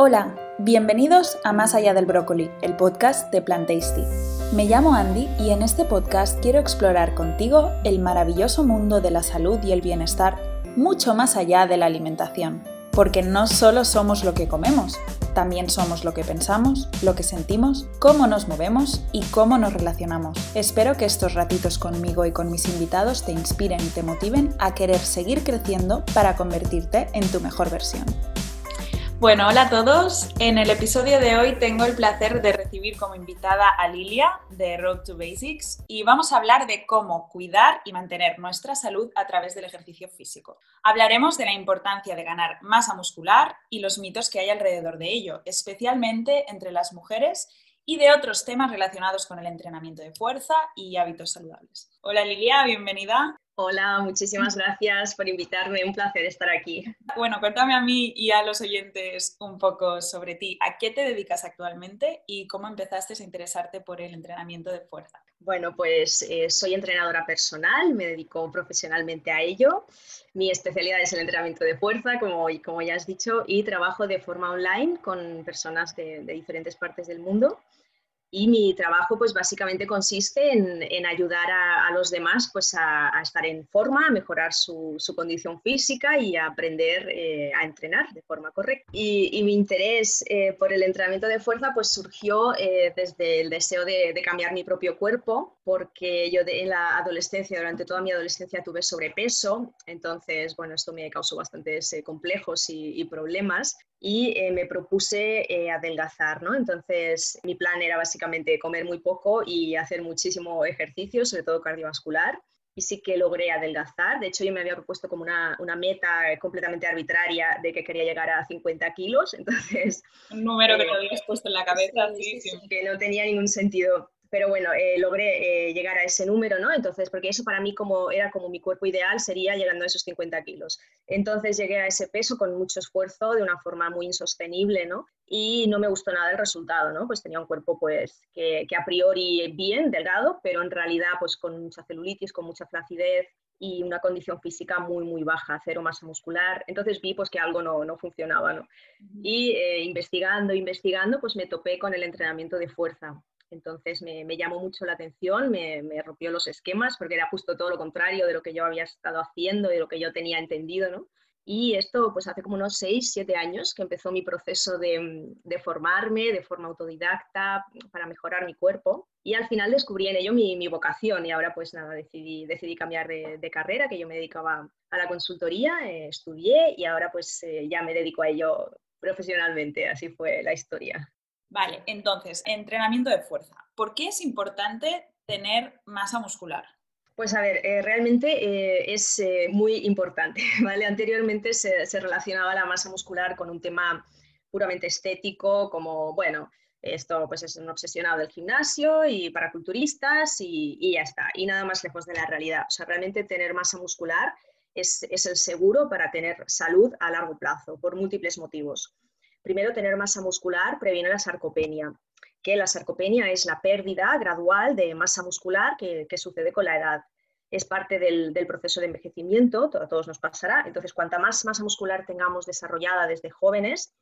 Hola, bienvenidos a Más allá del brócoli, el podcast de Plant Tasty. Me llamo Andy y en este podcast quiero explorar contigo el maravilloso mundo de la salud y el bienestar mucho más allá de la alimentación, porque no solo somos lo que comemos, también somos lo que pensamos, lo que sentimos, cómo nos movemos y cómo nos relacionamos. Espero que estos ratitos conmigo y con mis invitados te inspiren y te motiven a querer seguir creciendo para convertirte en tu mejor versión. Bueno, hola a todos. En el episodio de hoy tengo el placer de recibir como invitada a Lilia de Road to Basics y vamos a hablar de cómo cuidar y mantener nuestra salud a través del ejercicio físico. Hablaremos de la importancia de ganar masa muscular y los mitos que hay alrededor de ello, especialmente entre las mujeres y de otros temas relacionados con el entrenamiento de fuerza y hábitos saludables. Hola Lilia, bienvenida. Hola, muchísimas gracias por invitarme, un placer estar aquí. Bueno, cuéntame a mí y a los oyentes un poco sobre ti. ¿A qué te dedicas actualmente y cómo empezaste a interesarte por el entrenamiento de fuerza? Bueno, pues eh, soy entrenadora personal, me dedico profesionalmente a ello. Mi especialidad es el entrenamiento de fuerza, como, como ya has dicho, y trabajo de forma online con personas de diferentes partes del mundo. Y mi trabajo, pues básicamente consiste en, ayudar a, los demás pues, a, estar en forma, a mejorar su, condición física y a aprender eh, a entrenar de forma correcta. Y, mi interés eh, por el entrenamiento de fuerza pues surgió eh, desde el deseo de, cambiar mi propio cuerpo, porque yo en la adolescencia, durante toda mi adolescencia tuve sobrepeso, entonces, bueno, esto me causó bastantes complejos y, y problemas y eh, me propuse eh, adelgazar, ¿no? Entonces mi plan era básicamente comer muy poco y hacer muchísimo ejercicio, sobre todo cardiovascular. Y sí que logré adelgazar. De hecho, yo me había propuesto como una, una meta completamente arbitraria de que quería llegar a 50 kilos. Entonces... Un número que te eh, habías puesto en la cabeza. Sí, sí, que no tenía ningún sentido pero bueno, eh, logré eh, llegar a ese número, ¿no? Entonces, porque eso para mí como era como mi cuerpo ideal sería llegando a esos 50 kilos. Entonces llegué a ese peso con mucho esfuerzo, de una forma muy insostenible, ¿no? Y no me gustó nada el resultado, ¿no? Pues tenía un cuerpo pues que, que a priori bien, delgado, pero en realidad pues con mucha celulitis, con mucha flacidez, y una condición física muy, muy baja, cero masa muscular. Entonces vi pues que algo no, no funcionaba, ¿no? Y eh, investigando, investigando, pues me topé con el entrenamiento de fuerza. Entonces me, llamó mucho la atención, me, rompió los esquemas porque era justo todo lo contrario de lo que yo había estado haciendo, de lo que yo tenía entendido, ¿no? Y esto pues hace como unos 6, 7 años que empezó mi proceso de, formarme de forma autodidacta para mejorar mi cuerpo. Y al final descubrí en ello mi, vocación y ahora pues nada, decidí, decidí cambiar de, carrera, que yo me dedicaba a la consultoría, eh, estudié y ahora pues eh, ya me dedico a ello profesionalmente, así fue la historia. Vale, entonces, entrenamiento de fuerza. ¿Por qué es importante tener masa muscular? Pues a ver, eh, realmente eh, es eh, muy importante, ¿vale? Anteriormente se, relacionaba la masa muscular con un tema puramente estético, como, bueno, esto pues es un obsesionado del gimnasio y para culturistas y, ya está, y nada más lejos de la realidad. O sea, realmente tener masa muscular es, es el seguro para tener salud a largo plazo, por múltiples motivos. Primero, tener masa muscular previene la sarcopenia, que la sarcopenia es la pérdida gradual de masa muscular que, sucede con la edad. Es parte del, proceso de envejecimiento, a todos nos pasará. Entonces, cuanta más masa muscular tengamos desarrollada desde jóvenes,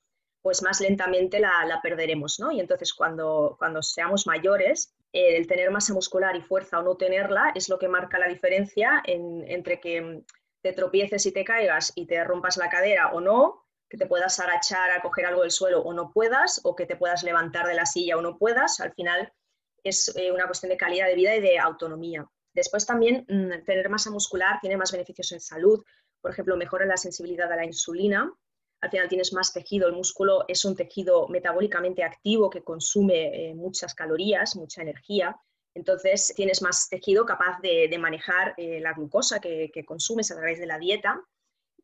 pues más lentamente la, perderemos, ¿no? Y entonces cuando, cuando seamos mayores, el tener masa muscular y fuerza o no tenerla es lo que marca la diferencia entre que te tropieces y te caigas y te rompas la cadera o no, que te puedas agachar a coger algo del suelo o no puedas, o que te puedas levantar de la silla o no puedas, al final es eh, una cuestión de calidad de vida y de autonomía. Después también mm, tener masa muscular tiene más beneficios en salud, por ejemplo, mejora la sensibilidad a la insulina, al final tienes más tejido, el músculo es un tejido metabólicamente activo que consume eh, muchas calorías, mucha energía, entonces tienes más tejido capaz de, manejar eh, la glucosa que, que, consumes a través de la dieta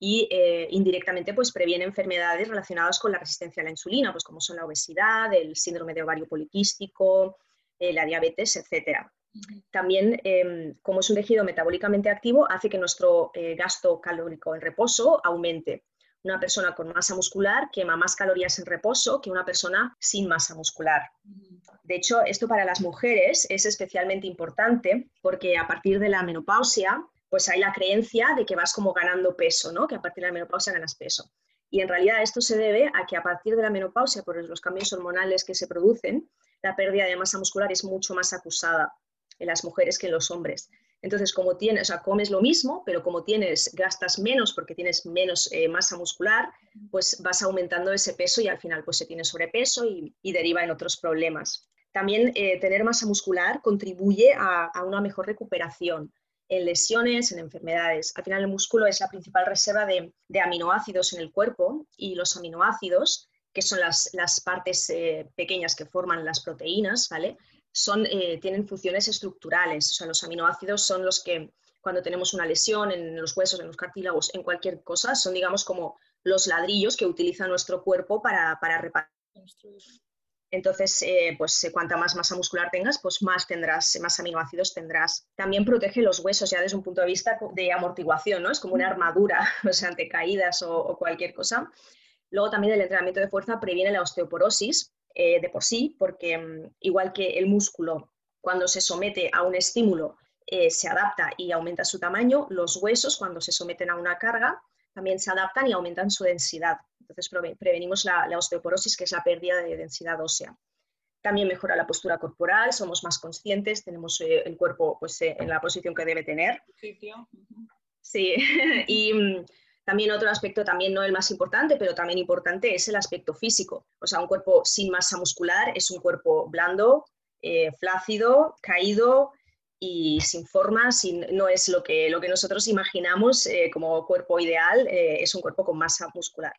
y eh, indirectamente pues previene enfermedades relacionadas con la resistencia a la insulina, pues como son la obesidad, el síndrome de ovario poliquístico, eh, la diabetes, etc. También, em, como es un tejido metabólicamente activo, hace que nuestro eh, gasto calórico en reposo aumente. Una persona con masa muscular quema más calorías en reposo que una persona sin masa muscular. De hecho, esto para las mujeres es especialmente importante porque a partir de la menopausia pues hay la creencia de que vas como ganando peso, ¿no? Que a partir de la menopausia ganas peso. Y en realidad esto se debe a que a partir de la menopausia, por los cambios hormonales que se producen, la pérdida de masa muscular es mucho más acusada en las mujeres que en los hombres. Entonces, como tienes, o sea, comes lo mismo, pero como tienes, gastas menos porque tienes menos eh, masa muscular, pues vas aumentando ese peso y al final pues se tiene sobrepeso y, deriva en otros problemas. También eh, tener masa muscular contribuye a, una mejor recuperación en lesiones, en enfermedades. Al final el músculo es la principal reserva de, aminoácidos en el cuerpo y los aminoácidos, que son las, partes eh, pequeñas que forman las proteínas, ¿vale? son, eh, tienen funciones estructurales. O sea, los aminoácidos son los que cuando tenemos una lesión en los huesos, en los cartílagos, en cualquier cosa, son, digamos, como los ladrillos que utiliza nuestro cuerpo para, para reparar. Entonces, eh, pues eh, cuanta más masa muscular tengas, pues más tendrás, más aminoácidos tendrás. También protege los huesos ya desde un punto de vista de amortiguación, ¿no? Es como una armadura, o sea, ante caídas o, o cualquier cosa. Luego también el entrenamiento de fuerza previene la osteoporosis, eh, de por sí, porque mm, igual que el músculo cuando se somete a un estímulo eh, se adapta y aumenta su tamaño, los huesos cuando se someten a una carga también se adaptan y aumentan su densidad. Entonces prevenimos la, osteoporosis, que es la pérdida de densidad ósea. También mejora la postura corporal, somos más conscientes, tenemos eh, el cuerpo pues, en la posición que debe tener. Sí, y mm, también otro aspecto, también no el más importante, pero también importante, es el aspecto físico. O sea, un cuerpo sin masa muscular es un cuerpo blando, eh, flácido, caído y sin forma, no es lo que, lo que nosotros imaginamos eh, como cuerpo ideal, eh, es un cuerpo con masa muscular.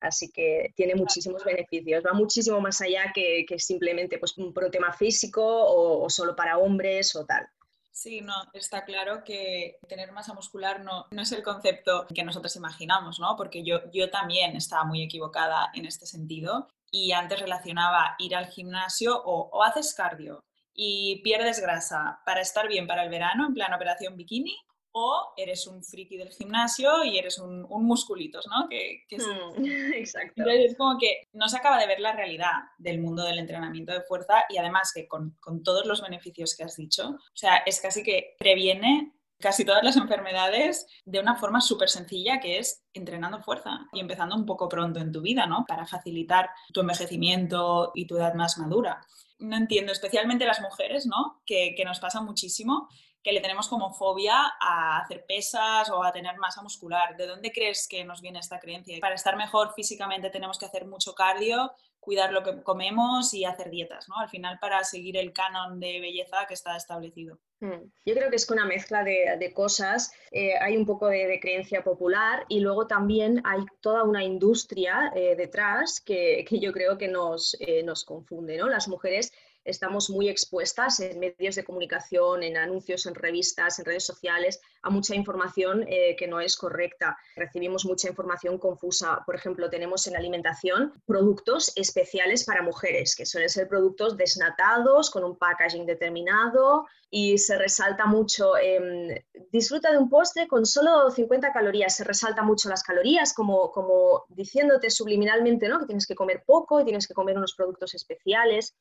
Así que tiene muchísimos beneficios, va muchísimo más allá que, simplemente pues, un, tema físico o solo para hombres o tal. Sí, no, está claro que tener masa muscular no, no, es el concepto que nosotros imaginamos, ¿no? Porque yo, yo también estaba muy equivocada en este sentido y antes relacionaba ir al gimnasio o, o haces cardio y pierdes grasa para estar bien para el verano, en plan operación bikini, o eres un friki del gimnasio y eres un, un musculitos, ¿no? Que, hmm, exacto. Entonces es como que no se acaba de ver la realidad del mundo del entrenamiento de fuerza y además que con, con todos los beneficios que has dicho, o sea, es casi que previene casi todas las enfermedades de una forma súper sencilla que es entrenando fuerza y empezando un poco pronto en tu vida, ¿no? Para facilitar tu envejecimiento y tu edad más madura. No entiendo, especialmente las mujeres, ¿no? Que, que nos pasa muchísimo que le tenemos como fobia a hacer pesas o a tener masa muscular. ¿De dónde crees que nos viene esta creencia? Para estar mejor físicamente tenemos que hacer mucho cardio, cuidar lo que comemos y hacer dietas, ¿no? Al final para seguir el canon de belleza que está establecido. Hmm. Yo creo que es que una mezcla de, cosas. Eh, hay un poco de, creencia popular y luego también hay toda una industria eh, detrás que, yo creo que nos, eh, nos confunde. ¿no? Las mujeres estamos muy expuestas en medios de comunicación, en anuncios, en revistas, en redes sociales, a mucha información eh, que no es correcta. Recibimos mucha información confusa. Por ejemplo, tenemos en alimentación productos especiales para mujeres, que suelen ser productos desnatados, con un packaging determinado y se resalta mucho, em, disfruta de un postre con solo 50 calorías, se resalta mucho las calorías como, como diciéndote subliminalmente ¿no? que tienes que comer poco y tienes que comer unos productos especiales.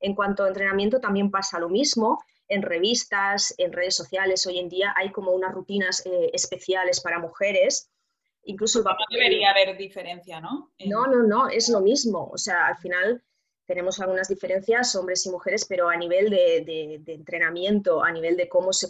En cuanto a entrenamiento, también pasa lo mismo. En revistas, en redes sociales, hoy en día hay como unas rutinas eh, especiales para mujeres. Incluso no debería haber diferencia, ¿no? No, no, no, es lo mismo. O sea, al final tenemos algunas diferencias, hombres y mujeres, pero a nivel de, entrenamiento, a nivel de cómo se,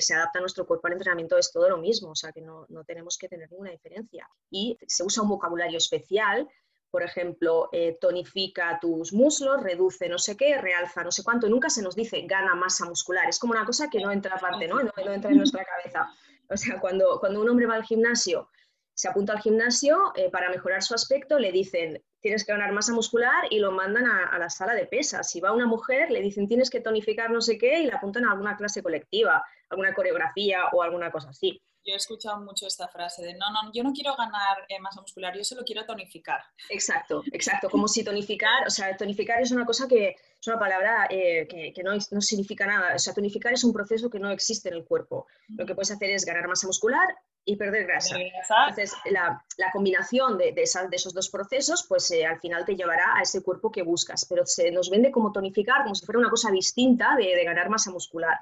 se, adapta nuestro cuerpo al entrenamiento, es todo lo mismo. O sea, que no, no tenemos que tener ninguna diferencia. Y se usa un vocabulario especial por ejemplo, eh, tonifica tus muslos, reduce no sé qué, realza no sé cuánto, nunca se nos dice gana masa muscular, es como una cosa que no entra aparte, ¿no? No, entra en nuestra cabeza. O sea, cuando, cuando un hombre va al gimnasio, se apunta al gimnasio eh, para mejorar su aspecto, le dicen tienes que ganar masa muscular y lo mandan a, a, la sala de pesas. Si va una mujer, le dicen tienes que tonificar no sé qué y la apuntan a alguna clase colectiva, alguna coreografía o alguna cosa así yo he escuchado mucho esta frase de no, no, yo no quiero ganar eh, masa muscular, yo solo quiero tonificar. Exacto, exacto. Como si tonificar, o sea, tonificar es una cosa que es una palabra eh, que, no, no, significa nada. O sea, tonificar es un proceso que no existe en el cuerpo. Lo que puedes hacer es ganar masa muscular y perder grasa. Entonces, la, la combinación de, de, de, esos dos procesos, pues eh, al final te llevará a ese cuerpo que buscas. Pero se nos vende como tonificar, como si fuera una cosa distinta de, de ganar masa muscular.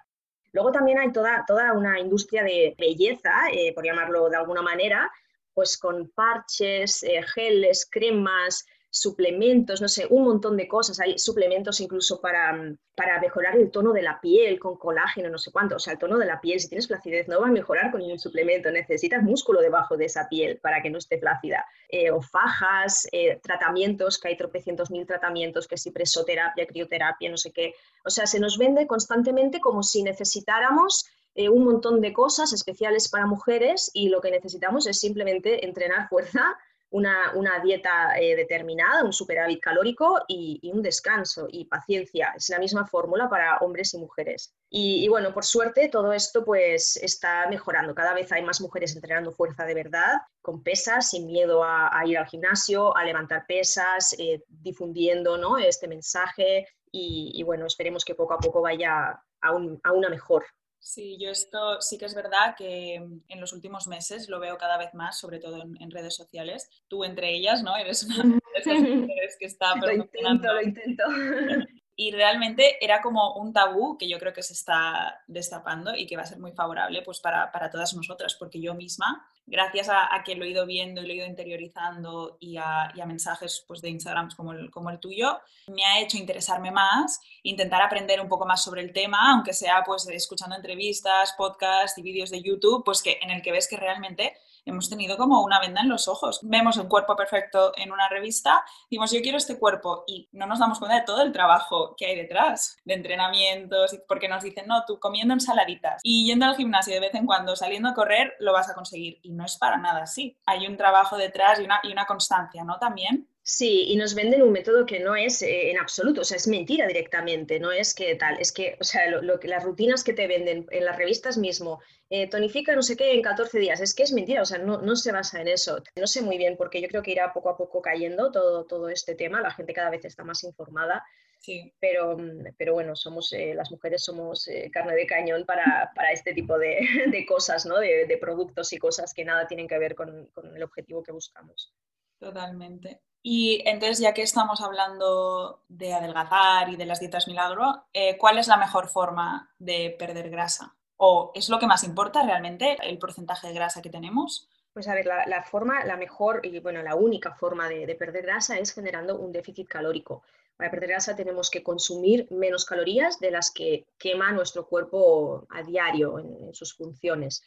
Luego también hay toda, toda una industria de belleza, eh, por llamarlo de alguna manera, pues con parches, eh, geles, cremas, suplementos, no sé, un montón de cosas. Hay suplementos incluso para, para mejorar el tono de la piel con colágeno, no sé cuánto. O sea, el tono de la piel, si tienes flacidez, no va a mejorar con ningún suplemento. Necesitas músculo debajo de esa piel para que no esté flácida. Eh, o fajas, eh, tratamientos, que hay tropecientos mil tratamientos, que si presoterapia, crioterapia, no sé qué. O sea, se nos vende constantemente como si necesitáramos eh, un montón de cosas especiales para mujeres y lo que necesitamos es simplemente entrenar fuerza una, dieta eh, determinada, un superávit calórico y, un descanso y paciencia. Es la misma fórmula para hombres y mujeres. Y, bueno, por suerte todo esto pues está mejorando. Cada vez hay más mujeres entrenando fuerza de verdad, con pesas, sin miedo a, ir al gimnasio, a levantar pesas, eh, difundiendo ¿no? este mensaje y, bueno, esperemos que poco a poco vaya a una mejor Sí, yo esto sí que es verdad que en los últimos meses lo veo cada vez más, sobre todo en, redes sociales. Tú entre ellas, ¿no? Eres una de esas mujeres que está Lo intento, lo intento. Y realmente era como un tabú que yo creo que se está destapando y que va a ser muy favorable pues, para, para todas nosotras, porque yo misma, gracias a, que lo he ido viendo y lo he ido interiorizando y a, mensajes pues, de Instagram como el, como el tuyo, me ha hecho interesarme más, intentar aprender un poco más sobre el tema, aunque sea pues, escuchando entrevistas, podcasts y vídeos de YouTube, pues que, en el que ves que realmente hemos tenido como una venda en los ojos. Vemos un cuerpo perfecto en una revista, decimos yo quiero este cuerpo y no nos damos cuenta de todo el trabajo que hay detrás, de entrenamientos, porque nos dicen, no, tú comiendo ensaladitas y yendo al gimnasio de vez en cuando, saliendo a correr, lo vas a conseguir. Y no es para nada así. Hay un trabajo detrás y una, y una constancia, ¿no? También. Sí, y nos venden un método que no es eh, en absoluto, o sea, es mentira directamente, no es que tal, es que, o sea, lo, que las rutinas que te venden en las revistas mismo, eh, tonifica no sé qué en 14 días, es que es mentira, o sea, no, no se basa en eso. No sé muy bien, porque yo creo que irá poco a poco cayendo todo, todo este tema, la gente cada vez está más informada, sí. pero, pero bueno, somos, eh, las mujeres somos carne de cañón para, para este tipo de, de cosas, ¿no? De, de, productos y cosas que nada tienen que ver con, con el objetivo que buscamos. Totalmente. Y entonces, ya que estamos hablando de adelgazar y de las dietas milagro, eh, ¿cuál es la mejor forma de perder grasa? ¿O es lo que más importa realmente, el porcentaje de grasa que tenemos? Pues a ver, la, forma, la mejor y bueno, la única forma de, perder grasa es generando un déficit calórico. Para perder grasa tenemos que consumir menos calorías de las que quema nuestro cuerpo a diario en sus funciones.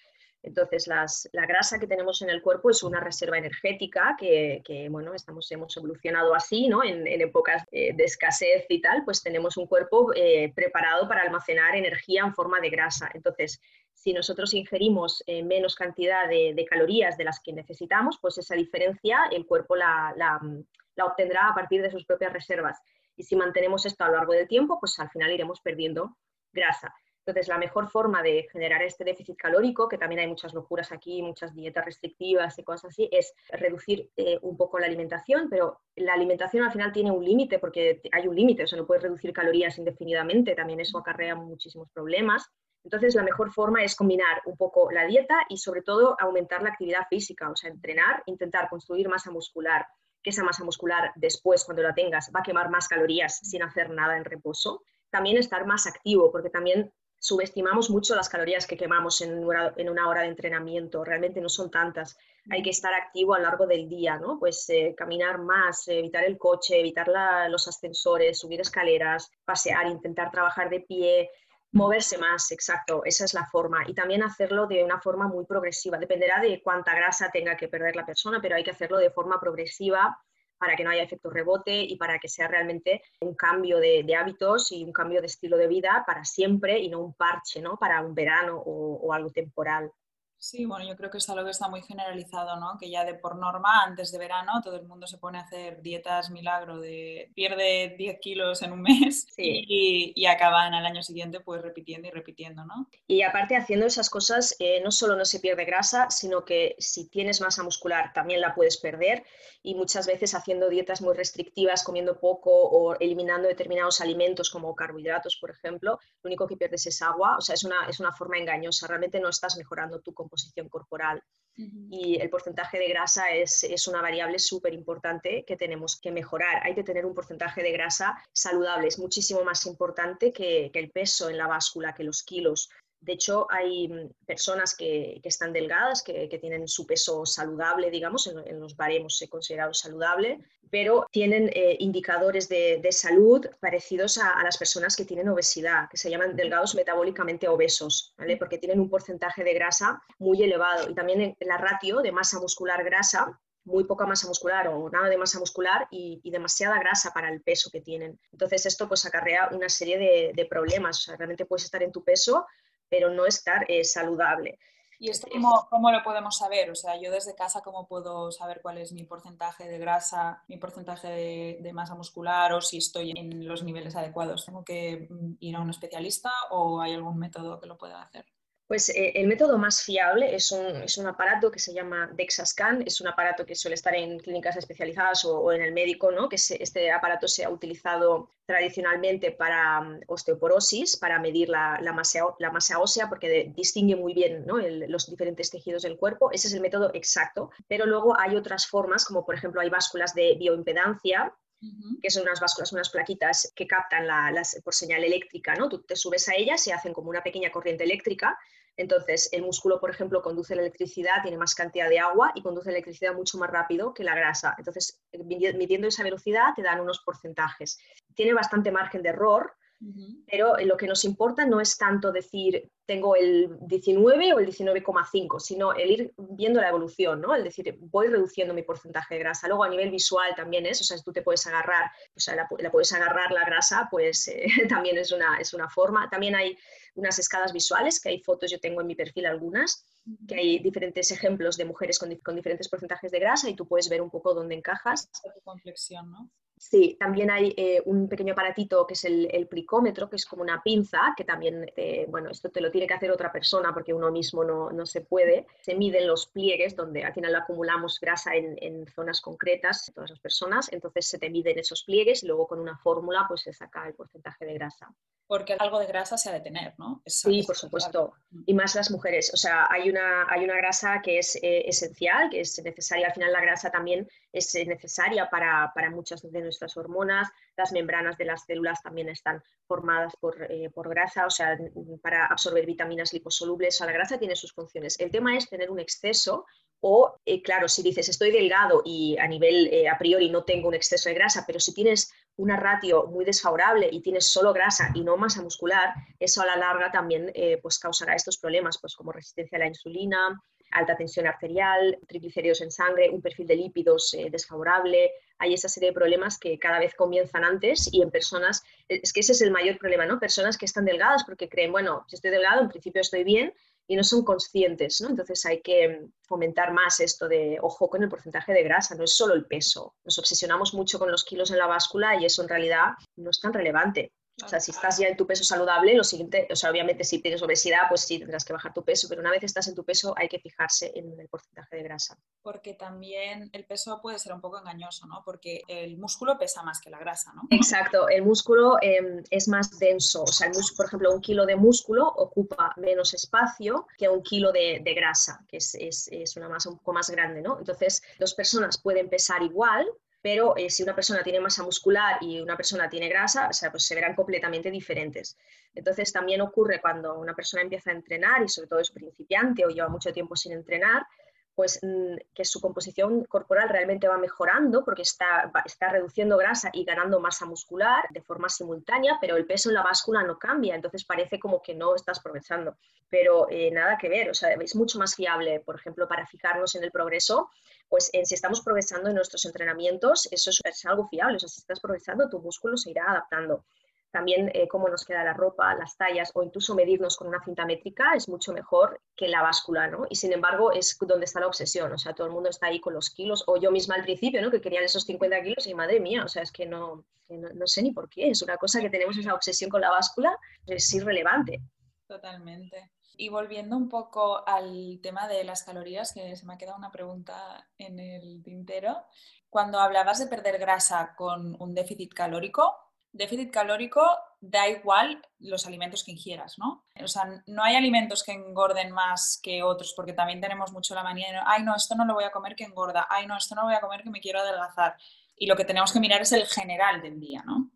Entonces, la grasa que tenemos en el cuerpo es una reserva energética que, bueno, estamos, hemos evolucionado así, ¿no? En, épocas de escasez y tal, pues tenemos un cuerpo eh, preparado para almacenar energía en forma de grasa. Entonces, si nosotros ingerimos eh, menos cantidad de, calorías de las que necesitamos, pues esa diferencia el cuerpo la, la obtendrá a partir de sus propias reservas. Y si mantenemos esto a lo largo del tiempo, pues al final iremos perdiendo grasa. Entonces, la mejor forma de generar este déficit calórico, que también hay muchas locuras aquí, muchas dietas restrictivas y cosas así, es reducir eh, un poco la alimentación, pero la alimentación al final tiene un límite, porque hay un límite, o sea, no puedes reducir calorías indefinidamente, también eso acarrea muchísimos problemas. Entonces, la mejor forma es combinar un poco la dieta y sobre todo aumentar la actividad física, o sea, entrenar, intentar construir masa muscular, que esa masa muscular después, cuando la tengas, va a quemar más calorías sin hacer nada en reposo. También estar más activo, porque también subestimamos mucho las calorías que quemamos en una, hora de entrenamiento, realmente no son tantas. Hay que estar activo a lo largo del día, ¿no? Pues eh, caminar más, evitar el coche, evitar los ascensores, subir escaleras, pasear, intentar trabajar de pie, moverse más, exacto, esa es la forma. Y también hacerlo de una forma muy progresiva. Dependerá de cuánta grasa tenga que perder la persona, pero hay que hacerlo de forma progresiva para que no haya efecto rebote y para que sea realmente un cambio de, hábitos y un cambio de estilo de vida para siempre y no un parche, ¿no? Para un verano o algo temporal. Sí, bueno, yo creo que es algo que está muy generalizado, ¿no? Que ya de por norma, antes de verano, todo el mundo se pone a hacer dietas milagro de pierde 10 kilos en un mes y, y, acaban al año siguiente pues repitiendo y repitiendo, ¿no? Y aparte haciendo esas cosas, eh, no solo no se pierde grasa, sino que si tienes masa muscular también la puedes perder y muchas veces haciendo dietas muy restrictivas, comiendo poco o eliminando determinados alimentos como carbohidratos, por ejemplo, lo único que pierdes es agua, o sea, es una, es una forma engañosa, realmente no estás mejorando tu composición corporal. Y el porcentaje de grasa es, es una variable súper importante que tenemos que mejorar. Hay que tener un porcentaje de grasa saludable, es muchísimo más importante que, que el peso en la báscula, que los kilos. De hecho, hay mm, personas que, están delgadas, que, tienen su peso saludable, digamos, en, los baremos se considerado saludable, pero tienen eh, indicadores de, salud parecidos a, las personas que tienen obesidad, que se llaman delgados metabólicamente obesos, ¿vale? porque tienen un porcentaje de grasa muy elevado. Y también la ratio de masa muscular grasa muy poca masa muscular o nada de masa muscular y, demasiada grasa para el peso que tienen. Entonces esto pues acarrea una serie de, problemas. O sea, realmente puedes estar en tu peso, pero no estar eh, saludable. ¿Y esto cómo, cómo, lo podemos saber? O sea, yo desde casa, ¿cómo puedo saber cuál es mi porcentaje de grasa, mi porcentaje de, de, masa muscular o si estoy en los niveles adecuados? ¿Tengo que mm, ir a un especialista o hay algún método que lo pueda hacer? Pues eh, el método más fiable es un, aparato que se llama DexaScan, es un aparato que suele estar en clínicas especializadas o, en el médico, ¿no? que este aparato se ha utilizado tradicionalmente para mm, osteoporosis, para medir la, masa, la masa, ósea, porque distingue muy bien los diferentes tejidos del cuerpo. Ese es el método exacto, pero luego hay otras formas, como por ejemplo hay básculas de bioimpedancia, que son unas básculas, unas plaquitas que captan la, por señal eléctrica, ¿no? Tú te subes a ellas y hacen como una pequeña corriente eléctrica. Entonces, el músculo, por ejemplo, conduce la electricidad, tiene más cantidad de agua y conduce la electricidad mucho más rápido que la grasa. Entonces, midiendo esa velocidad, te dan unos porcentajes. Tiene bastante margen de error, pero lo que nos importa no es tanto decir tengo el 19 o el 19,5, sino el ir viendo la evolución, ¿no? El decir, voy reduciendo mi porcentaje de grasa. Luego a nivel visual también es, o sea, tú te puedes agarrar, o sea, la, puedes agarrar la grasa, pues eh, también es una, es una forma. También hay unas escalas visuales, que hay fotos, yo tengo en mi perfil algunas, que hay diferentes ejemplos de mujeres con, con diferentes porcentajes de grasa y tú puedes ver un poco dónde encajas. Complexión, ¿no? Sí, también hay eh, un pequeño aparatito que es el, el, plicómetro, que es como una pinza, que también, bueno, esto te lo tiene que hacer otra persona porque uno mismo no, no, se puede. Se miden los pliegues, donde al final acumulamos grasa en, en, zonas concretas, todas las personas, entonces se te miden esos pliegues y luego con una fórmula pues se saca el porcentaje de grasa. Porque algo de grasa se ha de tener, ¿no? sí, por supuesto. Y más las mujeres. O sea, hay una, hay una grasa que es eh, esencial, que es necesaria. Al final la grasa también es eh, necesaria para, para muchas de nuestras hormonas, las membranas de las células también están formadas por, eh, por grasa, o sea, para absorber vitaminas liposolubles, o sea, la grasa tiene sus funciones. El tema es tener un exceso o, eh, claro, si dices estoy delgado y a nivel a priori no tengo un exceso de grasa, pero si tienes una ratio muy desfavorable y tienes solo grasa y no masa muscular, eso a la larga también pues causará estos problemas, pues como resistencia a la insulina, alta tensión arterial, triglicéridos en sangre, un perfil de lípidos desfavorable, hay esa serie de problemas que cada vez comienzan antes y en personas, es que ese es el mayor problema, ¿no? Personas que están delgadas porque creen, bueno, si estoy delgado, en principio estoy bien y no son conscientes, ¿no? Entonces hay que fomentar más esto de ojo con el porcentaje de grasa, no es solo el peso. Nos obsesionamos mucho con los kilos en la báscula y eso en realidad no es tan relevante. O sea, si estás ya en tu peso saludable, lo siguiente, o sea, obviamente si tienes obesidad, pues sí tendrás que bajar tu peso, pero una vez estás en tu peso hay que fijarse en el porcentaje de grasa. Porque también el peso puede ser un poco engañoso, ¿no? Porque el músculo pesa más que la grasa, ¿no? Exacto, el músculo em, es más denso, o sea, por ejemplo, un kilo de músculo ocupa menos espacio que un kilo de, grasa, que es, es una masa un poco más grande, ¿no? Entonces, dos personas pueden pesar igual, pero eh, si una persona tiene masa muscular y una persona tiene grasa, o sea, pues se verán completamente diferentes. Entonces también ocurre cuando una persona empieza a entrenar y sobre todo es principiante o lleva mucho tiempo sin entrenar, pues mm, que su composición corporal realmente va mejorando porque está, está reduciendo grasa y ganando masa muscular de forma simultánea, pero el peso en la báscula no cambia, entonces parece como que no estás progresando. Pero eh, nada que ver, o sea, es mucho más fiable, por ejemplo, para fijarnos en el progreso, pues si estamos progresando en nuestros entrenamientos, eso es, algo fiable. O sea, si estás progresando, tu músculo se irá adaptando. También eh, cómo nos queda la ropa, las tallas o incluso medirnos con una cinta métrica es mucho mejor que la báscula, ¿no? Y sin embargo es donde está la obsesión, o sea, todo el mundo está ahí con los kilos, o yo misma al principio, ¿no? Que querían esos 50 kilos y madre mía, o sea, es que no, no, no sé ni por qué, es una cosa que tenemos esa obsesión con la báscula, es irrelevante. Totalmente. Y volviendo un poco al tema de las calorías, que se me ha quedado una pregunta en el tintero. Cuando hablabas de perder grasa con un déficit calórico, déficit calórico da igual los alimentos que ingieras, ¿no? O sea, no hay alimentos que engorden más que otros, porque también tenemos mucho la manía de, ay, no, esto no lo voy a comer que engorda, ay, no, esto no lo voy a comer que me quiero adelgazar. Y lo que tenemos que mirar es el general del día, ¿no?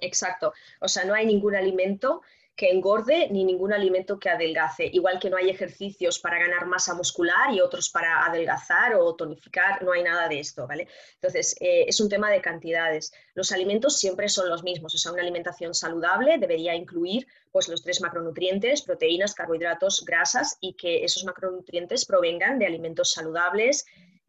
exacto. O sea, no hay ningún alimento que engorde ni ningún alimento que adelgace. Igual que no hay ejercicios para ganar masa muscular y otros para adelgazar o tonificar, no hay nada de esto, ¿vale? Entonces, eh, es un tema de cantidades. Los alimentos siempre son los mismos, o sea, una alimentación saludable debería incluir pues, los tres macronutrientes, proteínas, carbohidratos, grasas y que esos macronutrientes provengan de alimentos saludables,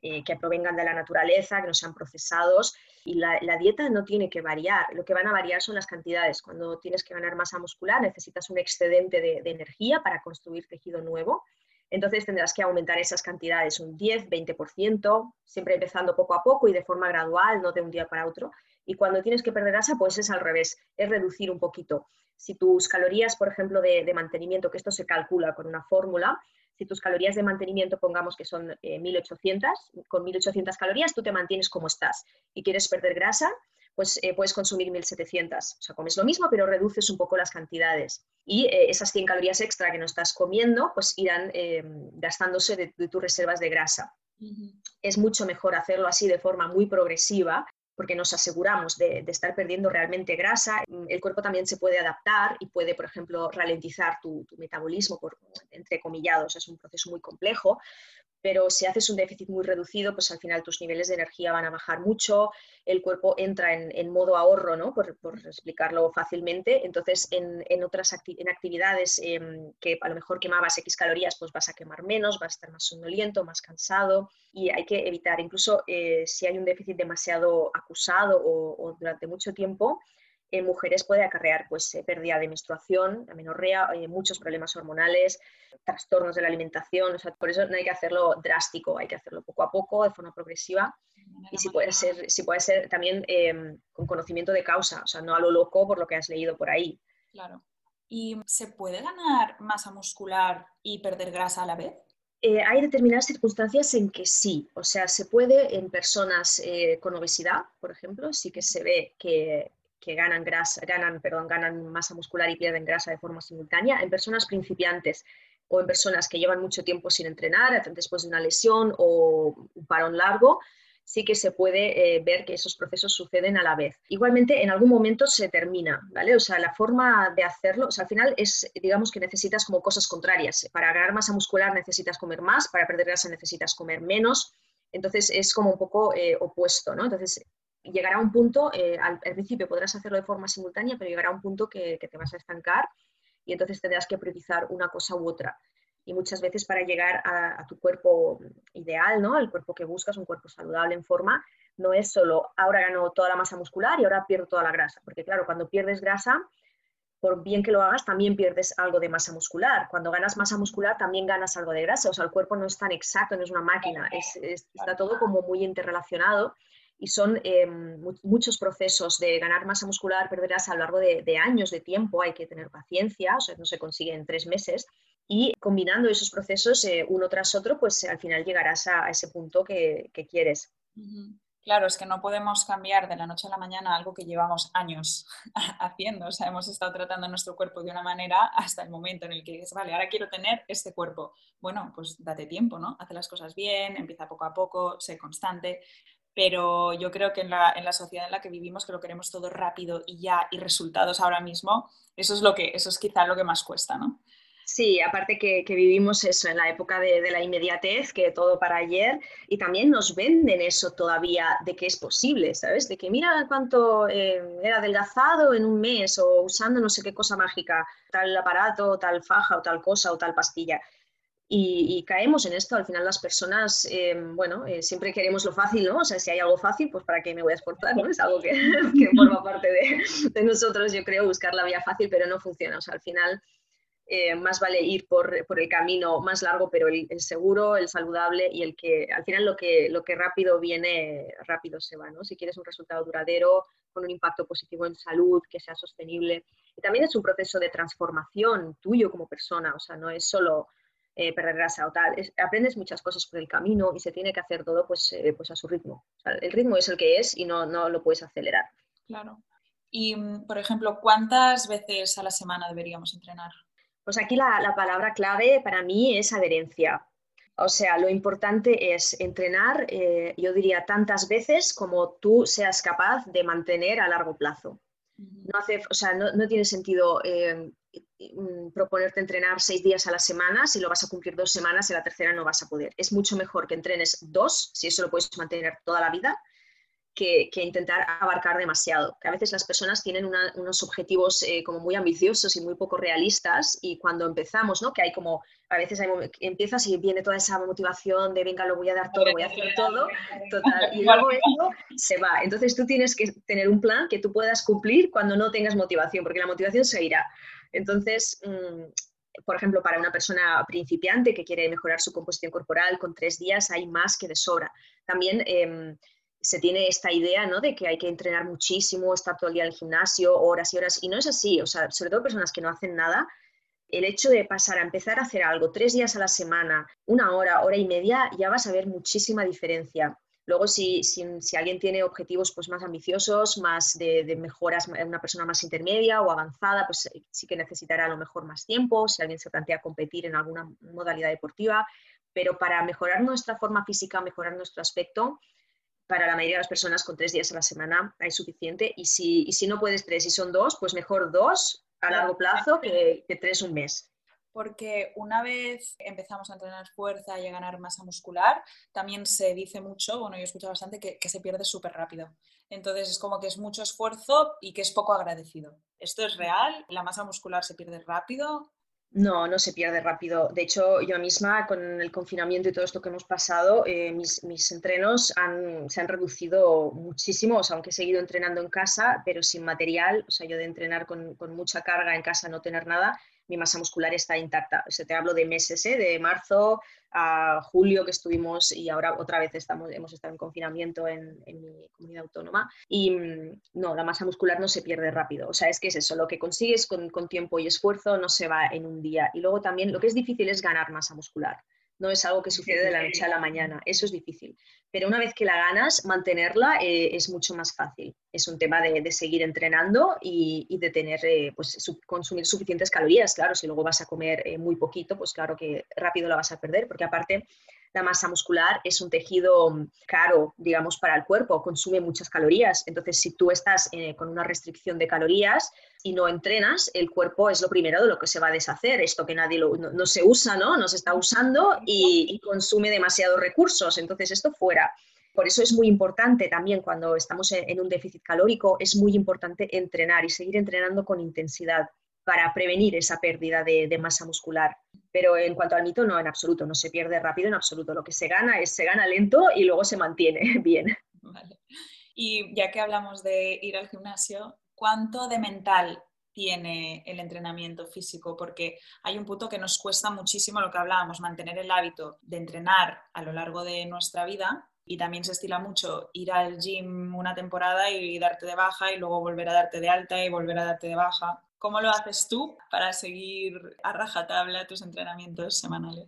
eh, que provengan de la naturaleza, que no sean procesados. Y la, dieta no tiene que variar, lo que van a variar son las cantidades. Cuando tienes que ganar masa muscular necesitas un excedente de, energía para construir tejido nuevo. Entonces tendrás que aumentar esas cantidades un 10, 20%, siempre empezando poco a poco y de forma gradual, no de un día para otro. Y cuando tienes que perder grasa, pues es al revés, es reducir un poquito. Si tus calorías, por ejemplo, de mantenimiento, que esto se calcula con una fórmula, si tus calorías de mantenimiento pongamos que son 1800, eh, con 1800 calorías tú te mantienes como estás y quieres perder grasa, pues eh, puedes consumir 1700. O sea, comes lo mismo, pero reduces un poco las cantidades. Y eh, esas 100 calorías extra que no estás comiendo, pues irán gastándose de, tus reservas de grasa. Es mucho mejor hacerlo así de forma muy progresiva porque nos aseguramos de, estar perdiendo realmente grasa. El cuerpo también se puede adaptar y puede, por ejemplo, ralentizar tu, metabolismo, entre comillados, es un proceso muy complejo, pero si haces un déficit muy reducido, pues al final tus niveles de energía van a bajar mucho, el cuerpo entra en, modo ahorro, ¿no? por, explicarlo fácilmente. Entonces, en, otras en actividades em, que a lo mejor quemabas X calorías, pues vas a quemar menos, vas a estar más somnoliento, más cansado y hay que evitar, incluso eh, si hay un déficit demasiado acusado o durante mucho tiempo, en mujeres puede acarrear pues, eh, pérdida de menstruación, amenorrea, eh, muchos problemas hormonales, trastornos de la alimentación. por eso no hay que hacerlo drástico, hay que hacerlo poco a poco, de forma progresiva. Y si puede ser, si puede ser también em, con conocimiento de causa, o sea, no a lo loco por lo que has leído por ahí. Claro. ¿Y se puede ganar masa muscular y perder grasa a la vez? Eh, hay determinadas circunstancias en que sí, o sea, se puede en personas con obesidad, por ejemplo, sí que se ve que, que ganan, grasa, ganan, perdón, ganan masa muscular y pierden grasa de forma simultánea, en personas principiantes o en personas que llevan mucho tiempo sin entrenar, después de una lesión o un parón largo, sí que se puede eh, ver que esos procesos suceden a la vez. Igualmente, en algún momento se termina, ¿vale? O sea, la forma de hacerlo, o sea, al final es, digamos que necesitas como cosas contrarias. Para ganar masa muscular necesitas comer más, para perder grasa necesitas comer menos. Entonces es como un poco eh, opuesto, ¿no? Entonces llegará un punto, eh, al, principio podrás hacerlo de forma simultánea, pero llegará un punto que, te vas a estancar y entonces tendrás que priorizar una cosa u otra. Y muchas veces para llegar a, tu cuerpo ideal, ¿no? El cuerpo que buscas, un cuerpo saludable en forma, no es solo ahora gano toda la masa muscular y ahora pierdo toda la grasa. Porque claro, cuando pierdes grasa, por bien que lo hagas, también pierdes algo de masa muscular. Cuando ganas masa muscular, también ganas algo de grasa. O sea, el cuerpo no es tan exacto, no es una máquina, está todo como muy interrelacionado y son em, muchos procesos de ganar masa muscular, perder grasa a lo largo de, años de tiempo, hay que tener paciencia, o sea, no se consigue en tres meses. Y combinando esos procesos eh, uno tras otro, pues al final llegarás a, ese punto que, quieres. Claro, es que no podemos cambiar de la noche a la mañana algo que llevamos años haciendo. O sea, hemos estado tratando nuestro cuerpo de una manera hasta el momento en el que dices, vale, ahora quiero tener este cuerpo. Bueno, pues date tiempo, ¿no? Haz las cosas bien, empieza poco a poco, sé constante pero yo creo que en la, en la, sociedad en la que vivimos, que lo queremos todo rápido y ya, y resultados ahora mismo, eso es, lo que, eso es quizá lo que más cuesta, ¿no? Sí, aparte que, que, vivimos eso en la época de, de, la inmediatez, que todo para ayer, y también nos venden eso todavía de que es posible, ¿sabes? De que mira cuánto eh, era adelgazado en un mes o usando no sé qué cosa mágica, tal aparato, tal faja o tal cosa o tal pastilla. Y, caemos en esto. Al final las personas, eh, bueno, eh, siempre queremos lo fácil, ¿no? O sea, si hay algo fácil, pues para qué me voy a esforzar, ¿no? Es algo que, que forma parte de, de, nosotros, yo creo, buscar la vía fácil, pero no funciona. O sea, al final eh, más vale ir por, por, el camino más largo, pero el, seguro, el saludable y el que al final lo que, lo que rápido viene, rápido se va, ¿no? Si quieres un resultado duradero, con un impacto positivo en salud, que sea sostenible. Y también es un proceso de transformación tuyo como persona, o sea, no es solo eh, perder grasa o tal. aprendes muchas cosas por el camino y se tiene que hacer todo pues, eh, pues a su ritmo. el ritmo es el que es y no, no lo puedes acelerar. Claro. Y, por ejemplo, ¿cuántas veces a la semana deberíamos entrenar? Pues aquí la, la palabra clave para mí es adherencia. O sea, lo importante es entrenar, eh, yo diría, tantas veces como tú seas capaz de mantener a largo plazo. No, hace, o sea, no, no tiene sentido mm, proponerte entrenar seis días a la semana, si lo vas a cumplir dos semanas, en la tercera no vas a poder. Es mucho mejor que entrenes dos, si eso lo puedes mantener toda la vida, que, intentar abarcar demasiado. Que a veces las personas tienen unos objetivos eh, como muy ambiciosos y muy poco realistas y cuando empezamos, ¿no? que hay como, a veces hay, empiezas y viene toda esa motivación de venga, lo voy a dar todo, voy a hacer todo, total, y luego eso se va. Entonces tú tienes que tener un plan que tú puedas cumplir cuando no tengas motivación, porque la motivación se irá. Entonces, mm, por ejemplo, para una persona principiante que quiere mejorar su composición corporal, con tres días hay más que de sobra. También em, se tiene esta idea ¿no? de que hay que entrenar muchísimo, estar todo el día en el gimnasio, horas y horas, y no es así, o sea, sobre todo personas que no hacen nada, el hecho de pasar a empezar a hacer algo tres días a la semana, una hora, hora y media, ya vas a ver muchísima diferencia. Luego, si, si, alguien tiene objetivos pues, más ambiciosos, más de, de, mejoras, una persona más intermedia o avanzada, pues eh, sí que necesitará a lo mejor más tiempo, si alguien se plantea competir en alguna modalidad deportiva, pero para mejorar nuestra forma física, mejorar nuestro aspecto, para la mayoría de las personas con tres días a la semana hay suficiente. Y si, y si no puedes tres y son dos, pues mejor dos a largo plazo que tres un mes porque una vez empezamos a entrenar fuerza y a ganar masa muscular, también se dice mucho, bueno, yo escucho bastante, que, que se pierde súper rápido. Entonces es como que es mucho esfuerzo y que es poco agradecido. ¿Esto es real? ¿La masa muscular se pierde rápido? No, no se pierde rápido. De hecho, yo misma con el confinamiento y todo esto que hemos pasado, eh, mis, entrenos se han reducido muchísimo, o sea, aunque he seguido entrenando en casa, pero sin material, o sea, yo de entrenar con, con mucha carga en casa, no tener nada, mi masa muscular está intacta. O te hablo de meses, ¿eh? de marzo a julio que estuvimos y ahora otra vez estamos, hemos estado en confinamiento en, mi comunidad autónoma. Y mm, no, la masa muscular no se pierde rápido. O sea, es que es eso, lo que consigues con, con tiempo y esfuerzo no se va en un día. Y luego también lo que es difícil es ganar masa muscular no es algo que sucede de la noche a la mañana, eso es difícil. Pero una vez que la ganas, mantenerla eh, es mucho más fácil. Es un tema de, seguir entrenando y, de tener, eh, pues, consumir suficientes calorías. Claro, si luego vas a comer eh, muy poquito, pues claro que rápido la vas a perder, porque aparte la masa muscular es un tejido mm, caro, digamos, para el cuerpo, consume muchas calorías. Entonces, si tú estás eh, con una restricción de calorías y no entrenas, el cuerpo es lo primero de lo que se va a deshacer. Esto que nadie no, se usa, ¿no? No se está usando y, consume demasiados recursos. Entonces, esto fuera. Por eso es muy importante también cuando estamos en un déficit calórico, es muy importante entrenar y seguir entrenando con intensidad para prevenir esa pérdida de, masa muscular. Pero en cuanto al mito, no, en absoluto, no se pierde rápido en absoluto. Lo que se gana es se gana lento y luego se mantiene bien. Y ya que hablamos de ir al gimnasio, ¿cuánto de mental tiene el entrenamiento físico? Porque hay un punto que nos cuesta muchísimo lo que hablábamos, mantener el hábito de entrenar a lo largo de nuestra vida. Y también se estila mucho ir al gym una temporada y darte de baja y luego volver a darte de alta y volver a darte de baja. ¿Cómo lo haces tú para seguir a rajatabla tus entrenamientos semanales?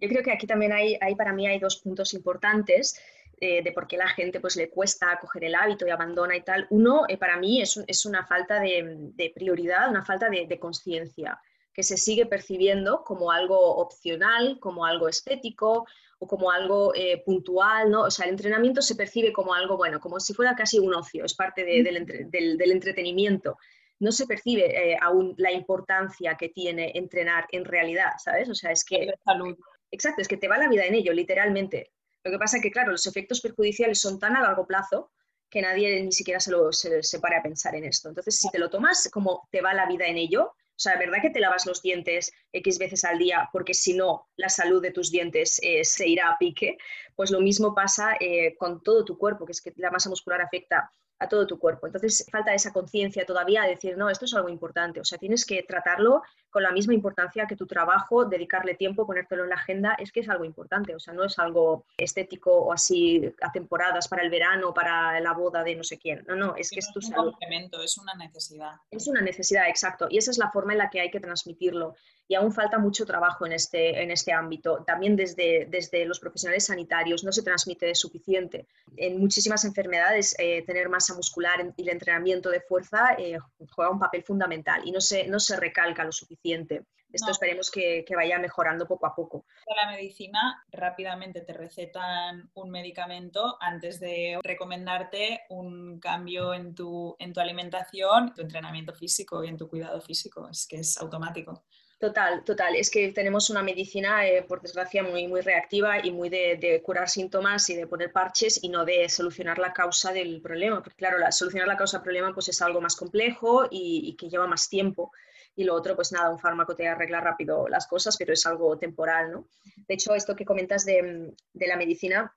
Yo creo que aquí también hay, hay para mí hay dos puntos importantes eh, de por qué la gente pues le cuesta coger el hábito y abandona y tal. Uno, eh, para mí es, es, una falta de, prioridad, una falta de, conciencia, que se sigue percibiendo como algo opcional, como algo estético o como algo eh, puntual, ¿no? O sea, el entrenamiento se percibe como algo, bueno, como si fuera casi un ocio, es parte del, del, del entretenimiento no se percibe eh, aún la importancia que tiene entrenar en realidad, ¿sabes? O sea, es que... Salud. Exacto, es que te va la vida en ello, literalmente. Lo que pasa es que, claro, los efectos perjudiciales son tan a largo plazo que nadie ni siquiera se, lo, se, a pensar en esto. Entonces, si te lo tomas como te va la vida en ello, o sea, ¿verdad que te lavas los dientes X veces al día? Porque si no, la salud de tus dientes eh, se irá a pique. Pues lo mismo pasa eh, con todo tu cuerpo, que es que la masa muscular afecta a todo tu cuerpo. Entonces falta esa conciencia todavía de decir, no, esto es algo importante. O sea, tienes que tratarlo con la misma importancia que tu trabajo, dedicarle tiempo, ponértelo en la agenda, es que es algo importante. O sea, no es algo estético o así a temporadas para el verano, para la boda de no sé quién. No, no, es que es tu salud. Es una necesidad. Es una necesidad, exacto. Y esa es la forma en la que hay que transmitirlo y aún falta mucho trabajo en este, en este ámbito. También desde, desde los profesionales sanitarios no se transmite suficiente. En muchísimas enfermedades, eh, tener masa muscular y el entrenamiento de fuerza eh, juega un papel fundamental y no se, no se recalca lo suficiente. esto esperemos que, vaya mejorando poco a poco. La medicina rápidamente te recetan un medicamento antes de recomendarte un cambio en tu, en tu alimentación, tu entrenamiento físico y en tu cuidado físico. Es que es automático. Total, total. Es que tenemos una medicina, eh, por desgracia, muy, muy reactiva y muy de, curar síntomas y de poner parches y no de solucionar la causa del problema. Porque claro, la, solucionar la causa del problema pues, es algo más complejo y, que lleva más tiempo. Y lo otro, pues nada, un fármaco te arregla rápido las cosas, pero es algo temporal, ¿no? De hecho, esto que comentas de, la medicina,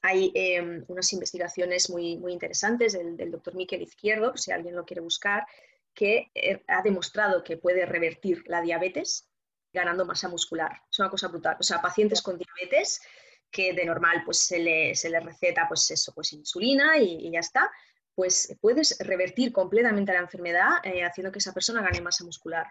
hay em, unas investigaciones muy, muy interesantes del, del doctor Miquel Izquierdo, si alguien lo quiere buscar, que eh, ha demostrado que puede revertir la diabetes ganando masa muscular. Es una cosa brutal. O sea, pacientes con diabetes que de normal pues se le, se le receta pues eso, pues insulina y, ya está, pues puedes revertir completamente la enfermedad eh, haciendo que esa persona gane masa muscular.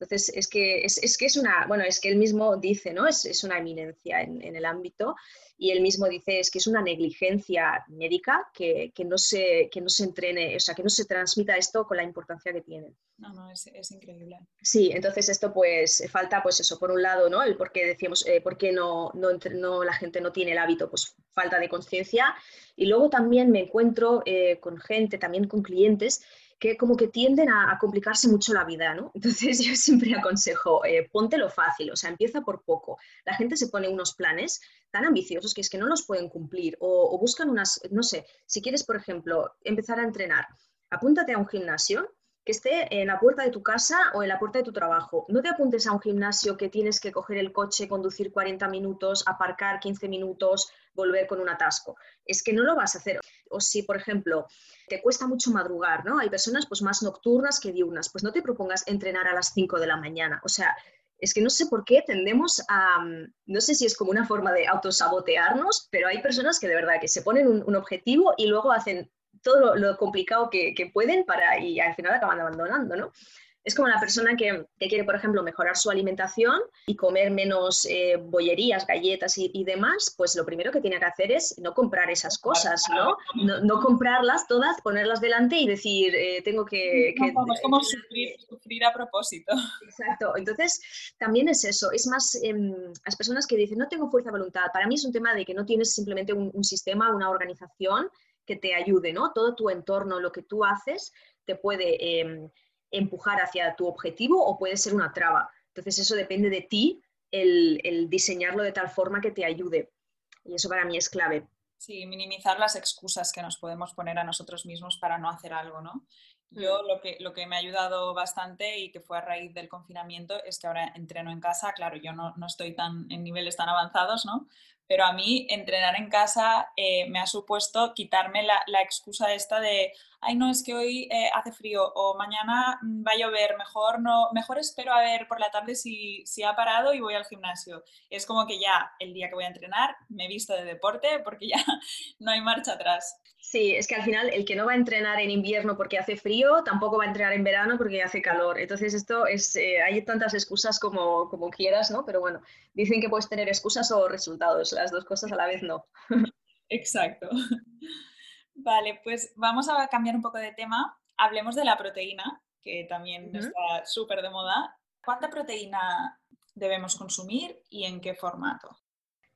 Entonces, es que es, que es una, bueno, es que él mismo dice, ¿no? Es, una eminencia en, en, el ámbito y él mismo dice es que es una negligencia médica que, no se, que no se entrene, o sea, que no se transmita esto con la importancia que tiene. No, no, es, increíble. Sí, entonces esto pues falta pues eso, por un lado, ¿no? El por qué decíamos, eh, por qué no, no, la gente no tiene el hábito, pues falta de conciencia. Y luego también me encuentro eh, con gente, también con clientes que como que tienden a, complicarse mucho la vida, ¿no? Entonces yo siempre aconsejo, eh, ponte lo fácil, o sea, empieza por poco. La gente se pone unos planes tan ambiciosos que es que no los pueden cumplir o, o buscan unas, no sé, si quieres, por ejemplo, empezar a entrenar, apúntate a un gimnasio que esté en la puerta de tu casa o en la puerta de tu trabajo. No te apuntes a un gimnasio que tienes que coger el coche, conducir 40 minutos, aparcar 15 minutos, volver con un atasco. Es que no lo vas a hacer. O si, por ejemplo, te cuesta mucho madrugar, ¿no? Hay personas pues más nocturnas que diurnas, pues no te propongas entrenar a las 5 de la mañana. O sea, es que no sé por qué tendemos a, no sé si es como una forma de autosabotearnos, pero hay personas que de verdad que se ponen un objetivo y luego hacen todo lo, complicado que, pueden para, y al final acaban abandonando, ¿no? Es como la persona que, quiere, por ejemplo, mejorar su alimentación y comer menos eh, bollerías, galletas y, demás, pues lo primero que tiene que hacer es no comprar esas cosas, ¿no? No, comprarlas todas, ponerlas delante y decir, eh, tengo que... es como sufrir, a propósito. Exacto. Entonces, también es eso. Es más, em, las personas que dicen, no tengo fuerza de voluntad, para mí es un tema de que no tienes simplemente un sistema, una organización que te ayude, ¿no? Todo tu entorno, lo que tú haces, te puede em, empujar hacia tu objetivo o puede ser una traba. Entonces eso depende de ti, el, diseñarlo de tal forma que te ayude. Y eso para mí es clave. Sí, minimizar las excusas que nos podemos poner a nosotros mismos para no hacer algo, ¿no? Yo mm. lo que, lo que me ha ayudado bastante y que fue a raíz del confinamiento es que ahora entreno en casa. Claro, yo no, no estoy tan en niveles tan avanzados, ¿no? Pero a mí entrenar en casa eh, me ha supuesto quitarme la, la, excusa esta de, ay, no, es que hoy eh, hace frío o mañana mm, va a llover, mejor, no, mejor espero a ver por la tarde si, si ha parado y voy al gimnasio. Es como que ya el día que voy a entrenar me he visto de deporte porque ya no hay marcha atrás. Sí, es que al final el que no va a entrenar en invierno porque hace frío, tampoco va a entrenar en verano porque hace calor. Entonces esto es, eh, hay tantas excusas como, como quieras, ¿no? Pero bueno, dicen que puedes tener excusas o resultados, las dos cosas a la vez no. Exacto. Vale, pues vamos a cambiar un poco de tema. Hablemos de la proteína, que también está súper de moda. ¿Cuánta proteína debemos consumir y en qué formato?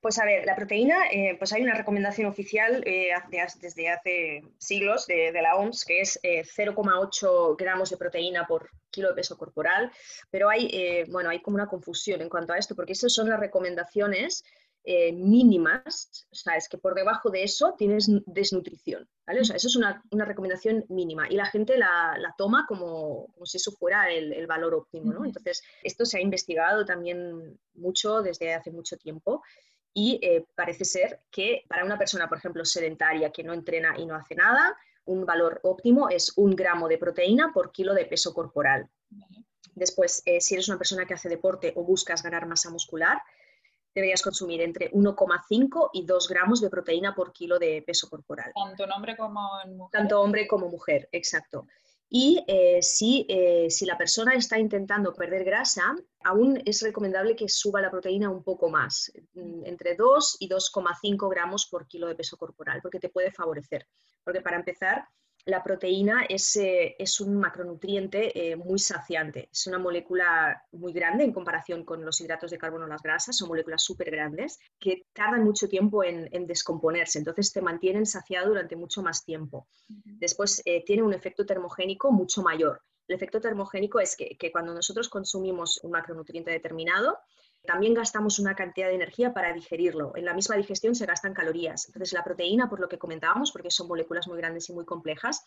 Pues a ver, la proteína, eh, pues hay una recomendación oficial eh, desde hace siglos de, la OMS que es 0,8 eh, gramos de proteína por kilo de peso corporal, pero hay, bueno, hay como una confusión en cuanto a esto, porque esas son las recomendaciones mínimas, o sea, es que por debajo de eso tienes desnutrición, ¿vale? O sea, eso es una, recomendación mínima y la gente la, toma como, como, si eso fuera el, el valor óptimo, ¿no? Entonces, esto se ha investigado también mucho desde hace mucho tiempo y eh, parece ser que para una persona, por ejemplo, sedentaria que no entrena y no hace nada, un valor óptimo es un gramo de proteína por kilo de peso corporal. Después, eh, si eres una persona que hace deporte o buscas ganar masa muscular, deberías consumir entre 1,5 y 2 gramos de proteína por kilo de peso corporal. Tanto hombre como mujer. Tanto hombre como mujer, exacto. Y eh, si, eh, si, la persona está intentando perder grasa, aún es recomendable que suba la proteína un poco más, mm, entre 2 y 2,5 gramos por kilo de peso corporal, porque te puede favorecer. Porque para empezar, la proteína es, eh, es un macronutriente eh, muy saciante. Es una molécula muy grande en comparación con los hidratos de carbono o las grasas. Son moléculas súper grandes que tardan mucho tiempo en, descomponerse. Entonces te mantienen saciado durante mucho más tiempo. Después eh, tiene un efecto termogénico mucho mayor. El efecto termogénico es que, que cuando nosotros consumimos un macronutriente determinado, también gastamos una cantidad de energía para digerirlo. En la misma digestión se gastan calorías. Entonces, la proteína, por lo que comentábamos, porque son moléculas muy grandes y muy complejas,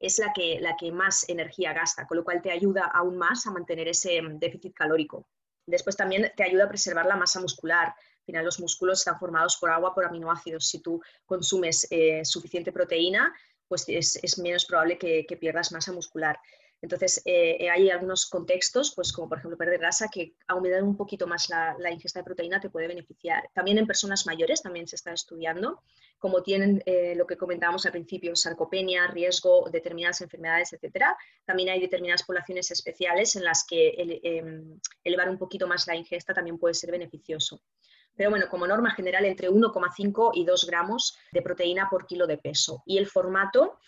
es la que, la que más energía gasta, con lo cual te ayuda aún más a mantener ese mm, déficit calórico. Después también te ayuda a preservar la masa muscular. Al final los músculos están formados por agua, por aminoácidos. Si tú consumes eh, suficiente proteína, pues es, menos probable que pierdas masa muscular. Entonces, eh, eh, hay algunos contextos, pues como por ejemplo perder grasa, que aumentar un poquito más la, ingesta de proteína te puede beneficiar. También en personas mayores, también se está estudiando, como tienen eh, lo que comentábamos al principio, sarcopenia, riesgo, determinadas enfermedades, etcétera. También hay determinadas poblaciones especiales en las que em, elevar un poquito más la ingesta también puede ser beneficioso. Pero bueno, como norma general, entre 1,5 y 2 gramos de proteína por kilo de peso. Y el formato,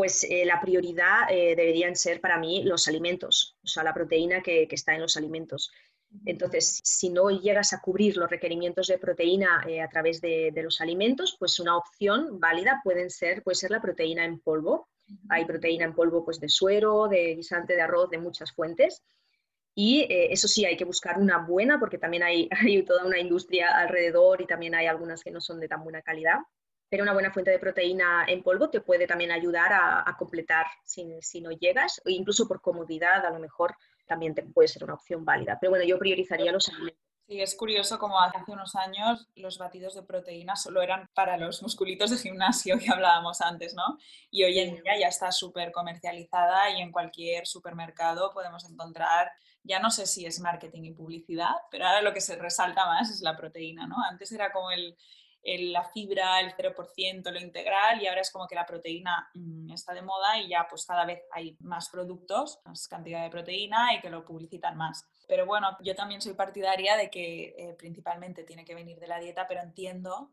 pues eh, la prioridad eh, deberían ser para mí los alimentos, o sea, la proteína que, está en los alimentos. Entonces, si no llegas a cubrir los requerimientos de proteína eh, a través de, los alimentos, pues una opción válida pueden ser, puede ser la proteína en polvo. Hay proteína en polvo pues, de suero, de guisante, de arroz, de muchas fuentes. Y eso sí, hay que buscar una buena, porque también hay, hay toda una industria alrededor y también hay algunas que no son de tan buena calidad pero una buena fuente de proteína en polvo te puede también ayudar a, completar si, si, no llegas, o incluso por comodidad a lo mejor también te puede ser una opción válida. Pero bueno, yo priorizaría los alimentos. Sí, es curioso como hace unos años los batidos de proteína solo eran para los musculitos de gimnasio que hablábamos antes, ¿no? Y hoy en día ya está súper comercializada y en cualquier supermercado podemos encontrar, ya no sé si es marketing y publicidad, pero ahora lo que se resalta más es la proteína, ¿no? Antes era como el, la fibra, el 0%, lo integral y ahora es como que la proteína mm, está de moda y ya pues cada vez hay más productos, más cantidad de proteína y que lo publicitan más. Pero bueno, yo también soy partidaria de que eh, principalmente tiene que venir de la dieta, pero entiendo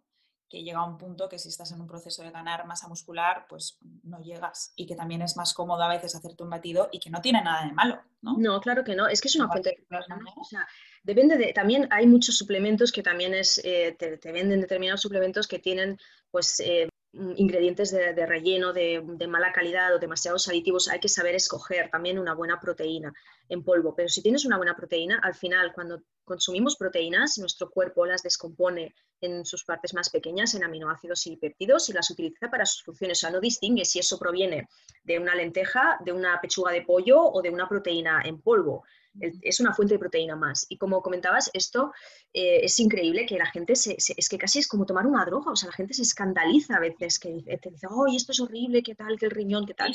que llega a un punto que si estás en un proceso de ganar masa muscular, pues no llegas y que también es más cómodo a veces hacerte un batido y que no tiene nada de malo, ¿no? No, claro que no, es que es una fuente de... O sea, depende de, también hay muchos suplementos que también es, eh, te, venden determinados suplementos que tienen pues eh, ingredientes de, relleno de, mala calidad o demasiados aditivos, hay que saber escoger también una buena proteína en polvo. Pero si tienes una buena proteína, al final cuando consumimos proteínas, nuestro cuerpo las descompone en sus partes más pequeñas, en aminoácidos y péptidos, y las utiliza para sus funciones. O sea, no distingue si eso proviene de una lenteja, de una pechuga de pollo o de una proteína en polvo es una fuente de proteína más. Y como comentabas, esto eh, es increíble que la gente se, es que casi es como tomar una droga, o sea, la gente se escandaliza a veces que te dice, oh, esto es horrible, qué tal, que el riñón, qué tal.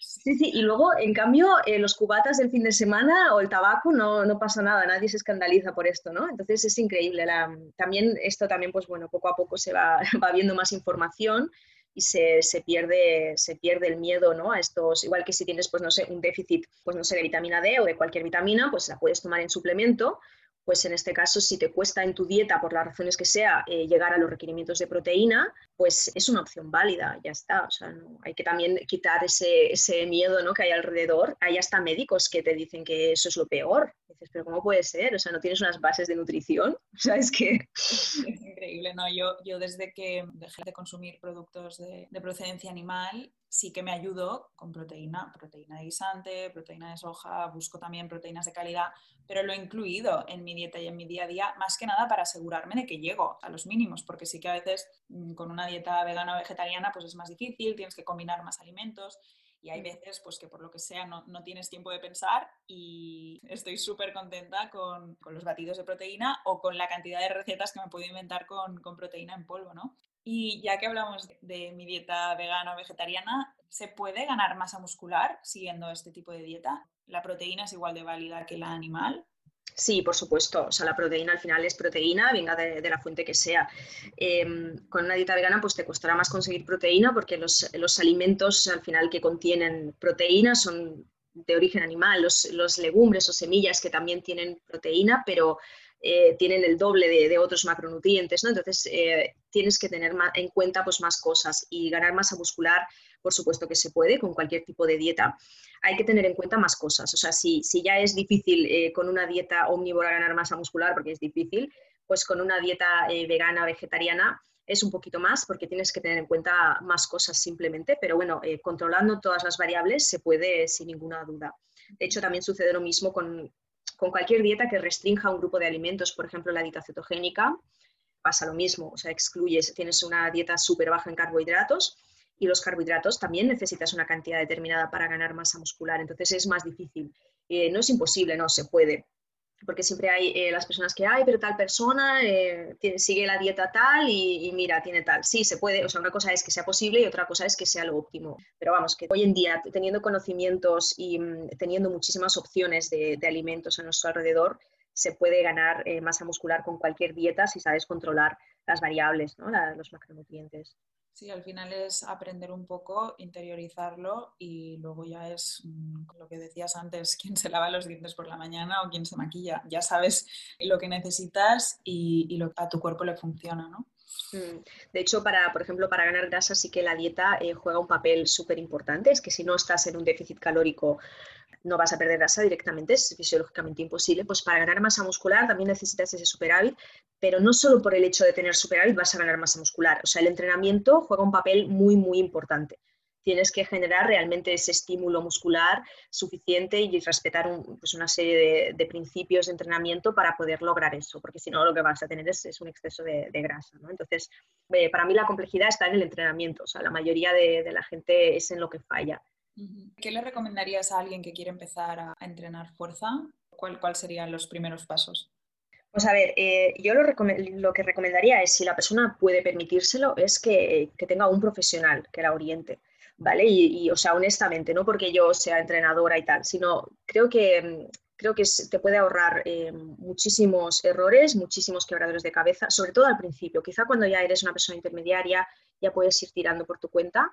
Sí, sí, y luego, en cambio, eh, los cubatas del fin de semana o el tabaco no, no, pasa nada, nadie se escandaliza por esto, ¿no? Entonces es increíble. también esto también, pues bueno, poco a poco se va, va viendo más información y se, se, pierde, se pierde el miedo ¿no? a estos, igual que si tienes, pues no sé, un déficit, pues no sé, de vitamina D o de cualquier vitamina, pues la puedes tomar en suplemento, pues en este caso, si te cuesta en tu dieta, por las razones que sea, eh, llegar a los requerimientos de proteína, pues es una opción válida, ya está. O sea, no, hay que también quitar ese, ese miedo ¿no? que hay alrededor. Hay hasta médicos que te dicen que eso es lo peor. dices, pero ¿cómo puede ser? O sea, no tienes unas bases de nutrición. O sea, es que... Es increíble, ¿no? Yo, yo desde que dejé de consumir productos de, de procedencia animal, sí que me ayudo con proteína, proteína de guisante, proteína de soja, busco también proteínas de calidad, pero lo he incluido en mi dieta y en mi día a día, más que nada para asegurarme de que llego a los mínimos, porque sí que a veces mm, con una dieta vegana o vegetariana pues es más difícil, tienes que combinar más alimentos y hay mm. veces pues que por lo que sea no, no tienes tiempo de pensar y estoy súper contenta con, con, los batidos de proteína o con la cantidad de recetas que me puedo inventar con, con proteína en polvo, ¿no? Y ya que hablamos de mi dieta vegana o vegetariana, ¿se puede ganar masa muscular siguiendo este tipo de dieta? ¿La proteína es igual de válida que la animal? Sí, por supuesto. O sea, la proteína al final es proteína, venga de, la fuente que sea. Em, con una dieta vegana, pues te costará más conseguir proteína porque los, los alimentos al final que contienen proteína son de origen animal, los, los, legumbres o semillas que también tienen proteína, pero eh, tienen el doble de, otros macronutrientes, ¿no? Entonces eh, tienes que tener en cuenta pues, más cosas y ganar masa muscular, por supuesto que se puede con cualquier tipo de dieta. Hay que tener en cuenta más cosas. O sea, si, si ya es difícil eh, con una dieta omnívora ganar masa muscular, porque es difícil, pues con una dieta vegana, vegetariana, es un poquito más porque tienes que tener en cuenta más cosas simplemente, pero bueno, controlando todas las variables se puede sin ninguna duda. De hecho, también sucede lo mismo con, con cualquier dieta que restrinja un grupo de alimentos, por ejemplo, la dieta cetogénica, pasa lo mismo, o sea, excluyes, tienes una dieta súper baja en carbohidratos y los carbohidratos también necesitas una cantidad determinada para ganar masa muscular, entonces es más difícil. Eh, no es imposible, no, se puede, porque siempre hay eh, las personas que hay, pero tal persona eh, sigue la dieta tal y, mira, tiene tal. Sí, se puede, o sea, una cosa es que sea posible y otra cosa es que sea lo óptimo. Pero vamos, que hoy en día, teniendo conocimientos y mm, teniendo muchísimas opciones de, alimentos a nuestro alrededor, se puede ganar eh, masa muscular con cualquier dieta si sabes controlar las variables, ¿no? los macronutrientes. Sí, al final es aprender un poco, interiorizarlo y luego ya es mm, lo que decías antes, quién se lava los dientes por la mañana o quién se maquilla. Ya sabes lo que necesitas y, a tu cuerpo le funciona, ¿no? Mm. De hecho, para, por ejemplo, para ganar grasa sí que la dieta eh, juega un papel súper importante. Es que si no estás en un déficit calórico no vas a perder grasa directamente, es fisiológicamente imposible. Pues para ganar masa muscular también necesitas ese superávit, pero no solo por el hecho de tener superávit vas a ganar masa muscular. O sea, el entrenamiento juega un papel muy, muy importante. Tienes que generar realmente ese estímulo muscular suficiente y respetar pues una serie de, principios de entrenamiento para poder lograr eso, porque si no lo que vas a tener es, un exceso de, grasa. Entonces, eh, para mí la complejidad está en el entrenamiento. O sea, la mayoría de la gente es en lo que falla. ¿Qué le recomendarías a alguien que quiere empezar a, entrenar fuerza? ¿Cuáles cuál serían los primeros pasos? Pues a ver, eh, yo lo, lo, que recomendaría es, si la persona puede permitírselo, es que, tenga un profesional que la oriente, ¿vale? Y, o sea, honestamente, no porque yo sea entrenadora y tal, sino creo que, creo que te puede ahorrar eh, muchísimos errores, muchísimos quebradores de cabeza, sobre todo al principio. Quizá cuando ya eres una persona intermediaria ya puedes ir tirando por tu cuenta,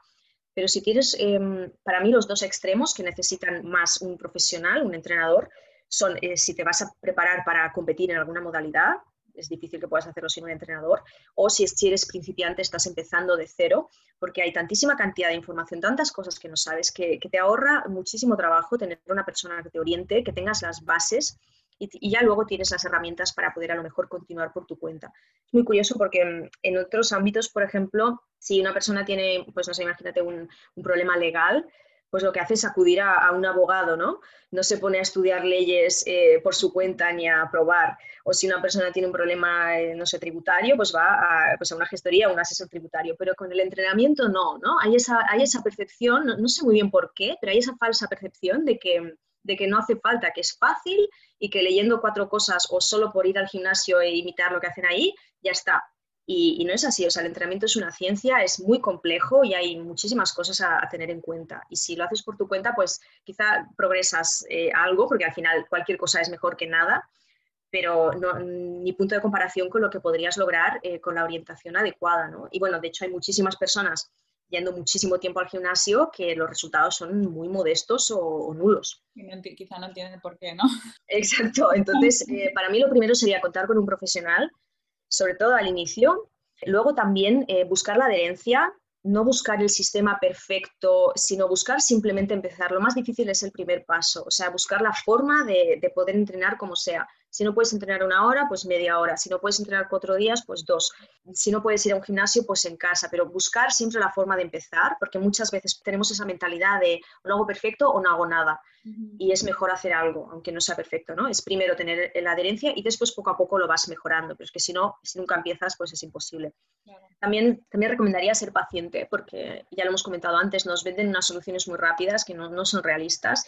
pero si tienes, em, para mí, los dos extremos que necesitan más un profesional, un entrenador, son eh, si te vas a preparar para competir en alguna modalidad, es difícil que puedas hacerlo sin un entrenador, o si, si eres principiante, estás empezando de cero, porque hay tantísima cantidad de información, tantas cosas que no sabes, que te ahorra muchísimo trabajo tener una persona que te oriente, que tengas las bases y, ya luego tienes las herramientas para poder a lo mejor continuar por tu cuenta. Es muy curioso porque mm, en otros ámbitos, por ejemplo, si una persona tiene, pues no sé, imagínate un, problema legal, pues lo que hace es acudir a, un abogado, ¿no? No se pone a estudiar leyes eh, por su cuenta ni a probar. O si una persona tiene un problema, eh, no sé, tributario, pues va a, pues a una gestoría o un asesor tributario. Pero con el entrenamiento no, ¿no? Hay esa, hay esa percepción, no sé muy bien por qué, pero hay esa falsa percepción de que de que no hace falta, que es fácil y que leyendo cuatro cosas o solo por ir al gimnasio e imitar lo que hacen ahí, ya está. Y, no es así, o sea, el entrenamiento es una ciencia, es muy complejo y hay muchísimas cosas a, tener en cuenta. Y si lo haces por tu cuenta, pues quizá progresas eh, algo, porque al final cualquier cosa es mejor que nada, pero no, ni punto de comparación con lo que podrías lograr eh, con la orientación adecuada. ¿no? Y bueno, de hecho hay muchísimas personas yendo muchísimo tiempo al gimnasio que los resultados son muy modestos o, nulos. quizá no entienden por qué, ¿no? Exacto. Entonces, eh, para mí lo primero sería contar con un profesional, sobre todo al inicio. Luego también eh, buscar la adherencia, no buscar el sistema perfecto, sino buscar simplemente empezar. Lo más difícil es el primer paso, o sea, buscar la forma de, de poder entrenar como sea. Si no puedes entrenar una hora, pues media hora. Si no puedes entrenar cuatro días, pues dos. Si no puedes ir a un gimnasio, pues en casa. Pero buscar siempre la forma de empezar, porque muchas veces tenemos esa mentalidad de o lo hago perfecto o no hago nada. Y es mejor hacer algo, aunque no sea perfecto, ¿no? Es primero tener la adherencia y después poco a poco lo vas mejorando. Pero es que si no, si nunca empiezas, pues es imposible. También, también recomendaría ser paciente, porque ya lo hemos comentado antes, nos venden unas soluciones muy rápidas que no, no son realistas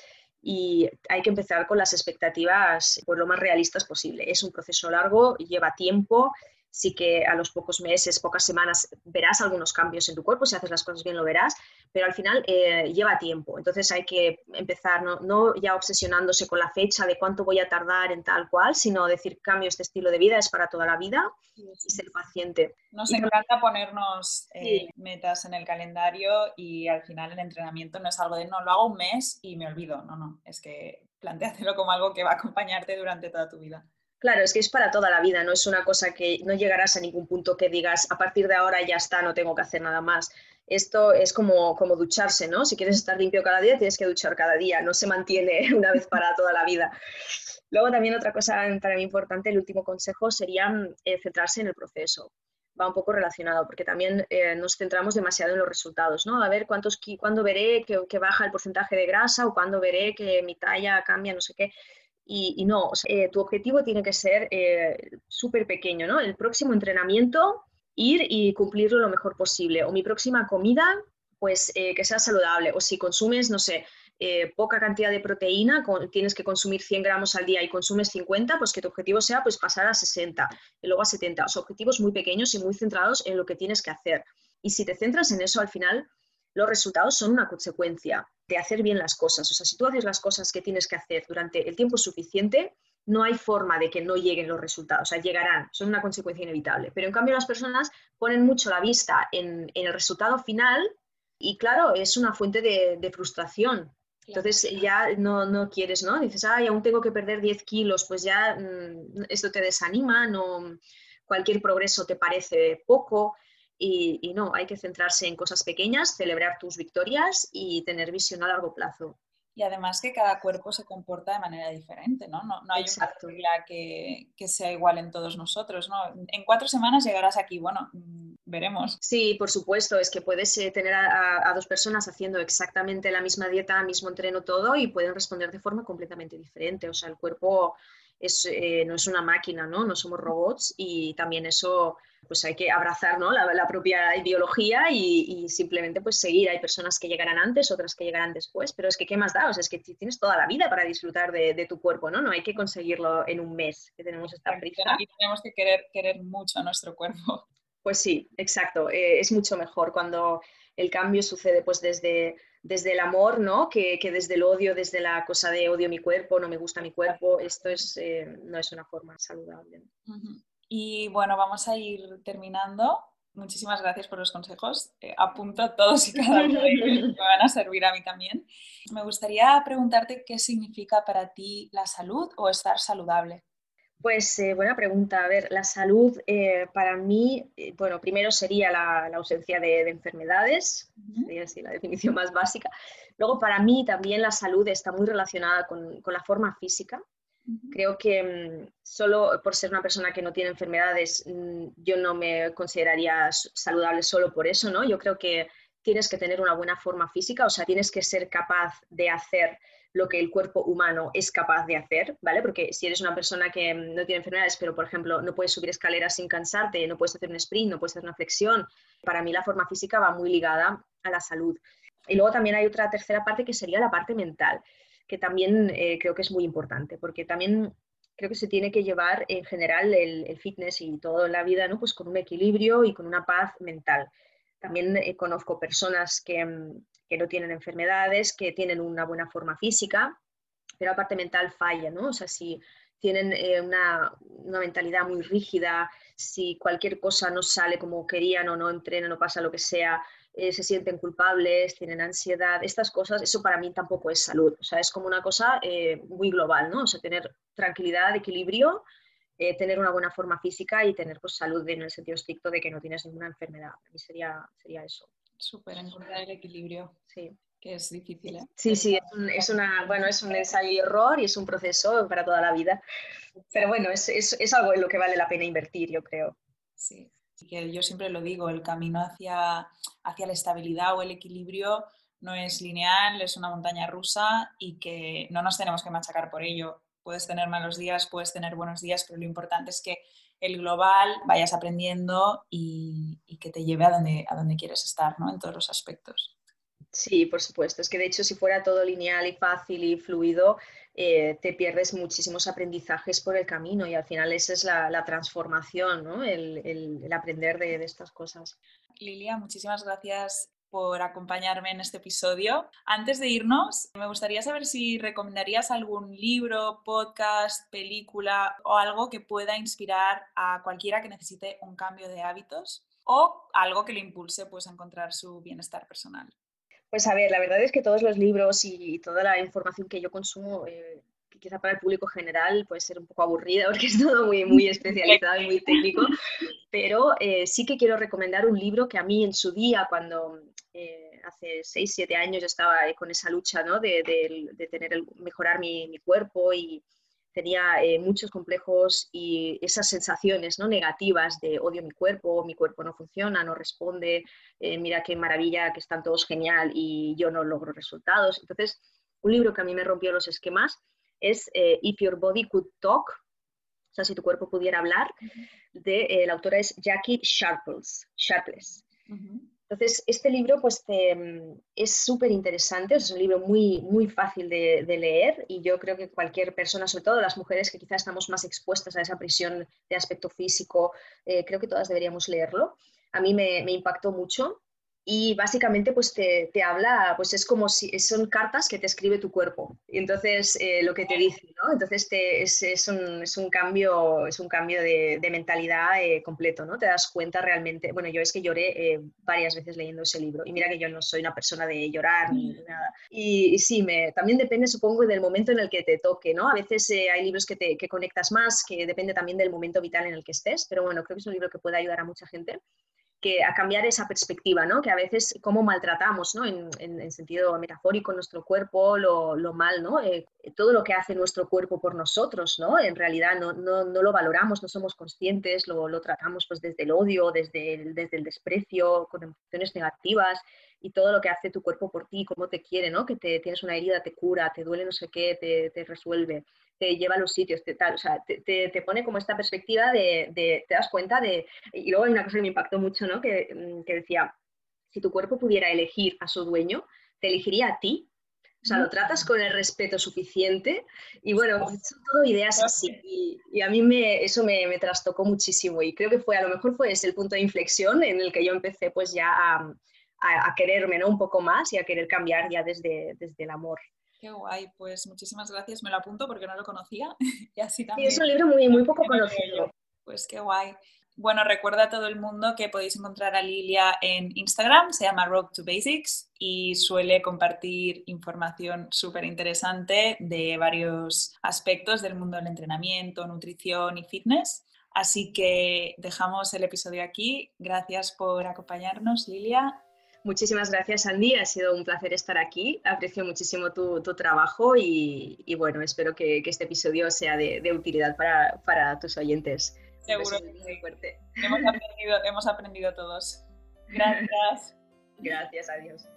y hay que empezar con las expectativas pues, lo más realistas posible. Es un proceso largo, lleva tiempo, sí que a los pocos meses, pocas semanas verás algunos cambios en tu cuerpo, si haces las cosas bien lo verás, pero al final eh, lleva tiempo. Entonces hay que empezar no, ya obsesionándose con la fecha de cuánto voy a tardar en tal cual, sino decir cambio este estilo de vida es para toda la vida y ser paciente. Nos encanta ponernos eh, metas en el calendario y al final el entrenamiento no es algo de no, lo hago un mes y me olvido. No, no, es que planteatelo como algo que va a acompañarte durante toda tu vida. Claro, es que es para toda la vida, no es una cosa que no llegarás a ningún punto que digas, a partir de ahora ya está, no tengo que hacer nada más. Esto es como, como ducharse, ¿no? Si quieres estar limpio cada día, tienes que duchar cada día, no se mantiene una vez para toda la vida. Luego también otra cosa para mí importante, el último consejo sería eh, centrarse en el proceso. Va un poco relacionado, porque también eh, nos centramos demasiado en los resultados, ¿no? A ver cuántos, cuándo veré que, que baja el porcentaje de grasa o cuándo veré que mi talla cambia, no sé qué y, no, eh, tu objetivo tiene que ser eh, súper pequeño, ¿no? El próximo entrenamiento, ir y cumplirlo lo mejor posible. O mi próxima comida, pues eh, que sea saludable. O si consumes, no sé, poca cantidad de proteína, tienes que consumir 100 gramos al día y consumes 50, pues que tu objetivo sea pues pasar a 60 y luego a 70. O objetivos muy pequeños y muy centrados en lo que tienes que hacer. Y si te centras en eso, al final los resultados son una consecuencia de hacer bien las cosas. O sea, si tú haces las cosas que tienes que hacer durante el tiempo suficiente, no hay forma de que no lleguen los resultados, o sea, llegarán, son una consecuencia inevitable. Pero en cambio las personas ponen mucho la vista en, el resultado final y claro, es una fuente de, frustración. Entonces ya no, quieres, ¿no? Dices, ay, aún tengo que perder 10 kilos, pues ya mm, esto te desanima, no, cualquier progreso te parece poco. Y, no, hay que centrarse en cosas pequeñas, celebrar tus victorias y tener visión a largo plazo. Y además que cada cuerpo se comporta de manera diferente, ¿no? No, hay una regla que, sea igual en todos nosotros, ¿no? En cuatro semanas llegarás aquí, bueno, mm, veremos. Sí, por supuesto, es que puedes eh, tener a, dos personas haciendo exactamente la misma dieta, mismo entreno, todo, y pueden responder de forma completamente diferente. O sea, el cuerpo eh, no es una máquina, ¿no? No somos robots y también eso pues hay que abrazar la, propia ideología y, simplemente pues seguir. Hay personas que llegarán antes, otras que llegarán después, pero es que ¿qué más da? O sea, es que tienes toda la vida para disfrutar de, tu cuerpo, ¿no? No hay que conseguirlo en un mes, que tenemos esta prisa. Y tenemos que querer, querer mucho a nuestro cuerpo. Pues sí, exacto. Eh, es mucho mejor cuando el cambio sucede pues desde, desde el amor, ¿no? Que, desde el odio, desde la cosa de odio mi cuerpo, no me gusta mi cuerpo. Esto es, eh, no es una forma saludable. Y bueno, vamos a ir terminando. Muchísimas gracias por los consejos. Eh, apunto todos y cada uno de ellos, me van a servir a mí también. Me gustaría preguntarte qué significa para ti la salud o estar saludable. Pues eh, buena pregunta. A ver, la salud eh, para mí, bueno, primero sería la, ausencia de, enfermedades, sería así la definición más básica. Luego, para mí también la salud está muy relacionada con, con la forma física. Creo que mm, solo por ser una persona que no tiene enfermedades, mm, yo no me consideraría saludable solo por eso, ¿no? Yo creo que tienes que tener una buena forma física, o sea, tienes que ser capaz de hacer lo que el cuerpo humano es capaz de hacer, ¿vale? Porque si eres una persona que mm, no tiene enfermedades, pero por ejemplo no puedes subir escaleras sin cansarte, no puedes hacer un sprint, no puedes hacer una flexión, para mí la forma física va muy ligada a la salud. Y luego también hay otra tercera parte que sería la parte mental que también eh, creo que es muy importante, porque también creo que se tiene que llevar en general el, fitness y todo en la vida, ¿no? Pues con un equilibrio y con una paz mental. También eh, conozco personas que, mm, que, no tienen enfermedades, que tienen una buena forma física, pero la parte mental falla, ¿no? O sea, si tienen eh, una, una, mentalidad muy rígida, si cualquier cosa no sale como querían o no entrenan o pasa lo que sea, eh, se sienten culpables, tienen ansiedad, estas cosas, eso para mí tampoco es salud. O sea, es como una cosa muy global, ¿no? O sea, tener tranquilidad, equilibrio, eh, tener una buena forma física y tener pues, salud en el sentido estricto de que no tienes ninguna enfermedad. Para mí sería, sería eso. Súper, encontrar el equilibrio. Sí. Que es difícil. Sí, sí, es, un, es, una, bueno, es un ensayo y error y es un proceso para toda la vida. Pero bueno, es, es, es algo en lo que vale la pena invertir, yo creo. Sí que yo siempre lo digo, el camino hacia, hacia la estabilidad o el equilibrio no es lineal, es una montaña rusa y que no nos tenemos que machacar por ello. Puedes tener malos días, puedes tener buenos días, pero lo importante es que el global vayas aprendiendo y, que te lleve a donde, a donde quieres estar, ¿no? En todos los aspectos. Sí, por supuesto. Es que de hecho si fuera todo lineal y fácil y fluido, eh, te pierdes muchísimos aprendizajes por el camino y al final esa es la, transformación, ¿no? el, aprender de, estas cosas. Lilia, muchísimas gracias por acompañarme en este episodio. Antes de irnos, me gustaría saber si recomendarías algún libro, podcast, película o algo que pueda inspirar a cualquiera que necesite un cambio de hábitos o algo que le impulse pues, a encontrar su bienestar personal. Pues a ver, la verdad es que todos los libros y toda la información que yo consumo, eh, quizá para el público general puede ser un poco aburrida porque es todo muy, muy especializado y muy técnico, pero eh, sí que quiero recomendar un libro que a mí en su día, cuando eh, hace 6, 7 años yo estaba con esa lucha ¿no? de, de, tener el, mejorar mi, mi, cuerpo y tenía eh, muchos complejos y esas sensaciones ¿no? negativas de odio mi cuerpo, mi cuerpo no funciona, no responde, mira qué maravilla, que están todos genial y yo no logro resultados. Entonces, un libro que a mí me rompió los esquemas es eh, If Your Body Could Talk, o sea, si tu cuerpo pudiera hablar, de, eh, la autora es Jackie Sharples. Sharples. Entonces, este libro pues, mm, es súper interesante, es un libro muy, muy fácil de, leer y yo creo que cualquier persona, sobre todo las mujeres que quizás estamos más expuestas a esa presión de aspecto físico, eh, creo que todas deberíamos leerlo. A mí me, me impactó mucho y básicamente pues te, te, habla, pues es como si son cartas que te escribe tu cuerpo. Y entonces eh, lo que te dice, ¿no? Entonces te, es, es, un, es, un, cambio, es un cambio de, de mentalidad eh, completo, ¿no? Te das cuenta realmente, bueno, yo es que lloré eh, varias veces leyendo ese libro y mira que yo no soy una persona de llorar ni nada. Y, sí, me, también depende supongo del momento en el que te toque, ¿no? A veces hay libros que, te, que conectas más, que depende también del momento vital en el que estés, pero bueno, creo que es un libro que puede ayudar a mucha gente a cambiar esa perspectiva, ¿no? que a veces cómo maltratamos ¿no? en, en, sentido metafórico nuestro cuerpo, lo, lo mal, ¿no? Eh, todo lo que hace nuestro cuerpo por nosotros, ¿no? en realidad no, no, no lo valoramos, no somos conscientes, lo, lo, tratamos pues, desde el odio, desde el, desde el desprecio, con emociones negativas y todo lo que hace tu cuerpo por ti, cómo te quiere, ¿no? que te, tienes una herida, te cura, te duele no sé qué, te, te resuelve te lleva a los sitios, te, tal, o sea, te, te, pone como esta perspectiva de, de, te das cuenta de, y luego hay una cosa que me impactó mucho, ¿no? Que, mm, que decía, si tu cuerpo pudiera elegir a su dueño, te elegiría a ti, o sea, lo tratas con el respeto suficiente y bueno, son todo ideas así. Y, y a mí me, eso me, me, trastocó muchísimo y creo que fue, a lo mejor fue ese el punto de inflexión en el que yo empecé pues ya a, a, a quererme ¿no? un poco más y a querer cambiar ya desde, desde el amor. Qué guay, pues muchísimas gracias, me lo apunto porque no lo conocía. y así también. es un libro muy, muy poco conocido. Pues qué guay. Bueno, recuerda a todo el mundo que podéis encontrar a Lilia en Instagram, se llama Road to Basics y suele compartir información súper interesante de varios aspectos del mundo del entrenamiento, nutrición y fitness. Así que dejamos el episodio aquí. Gracias por acompañarnos, Lilia, Muchísimas gracias, Andy. Ha sido un placer estar aquí. Aprecio muchísimo tu, tu trabajo y, y, bueno, espero que, que, este episodio sea de, de utilidad para, para, tus oyentes. Seguro que muy fuerte. Hemos aprendido, hemos aprendido todos. Gracias. gracias, adiós.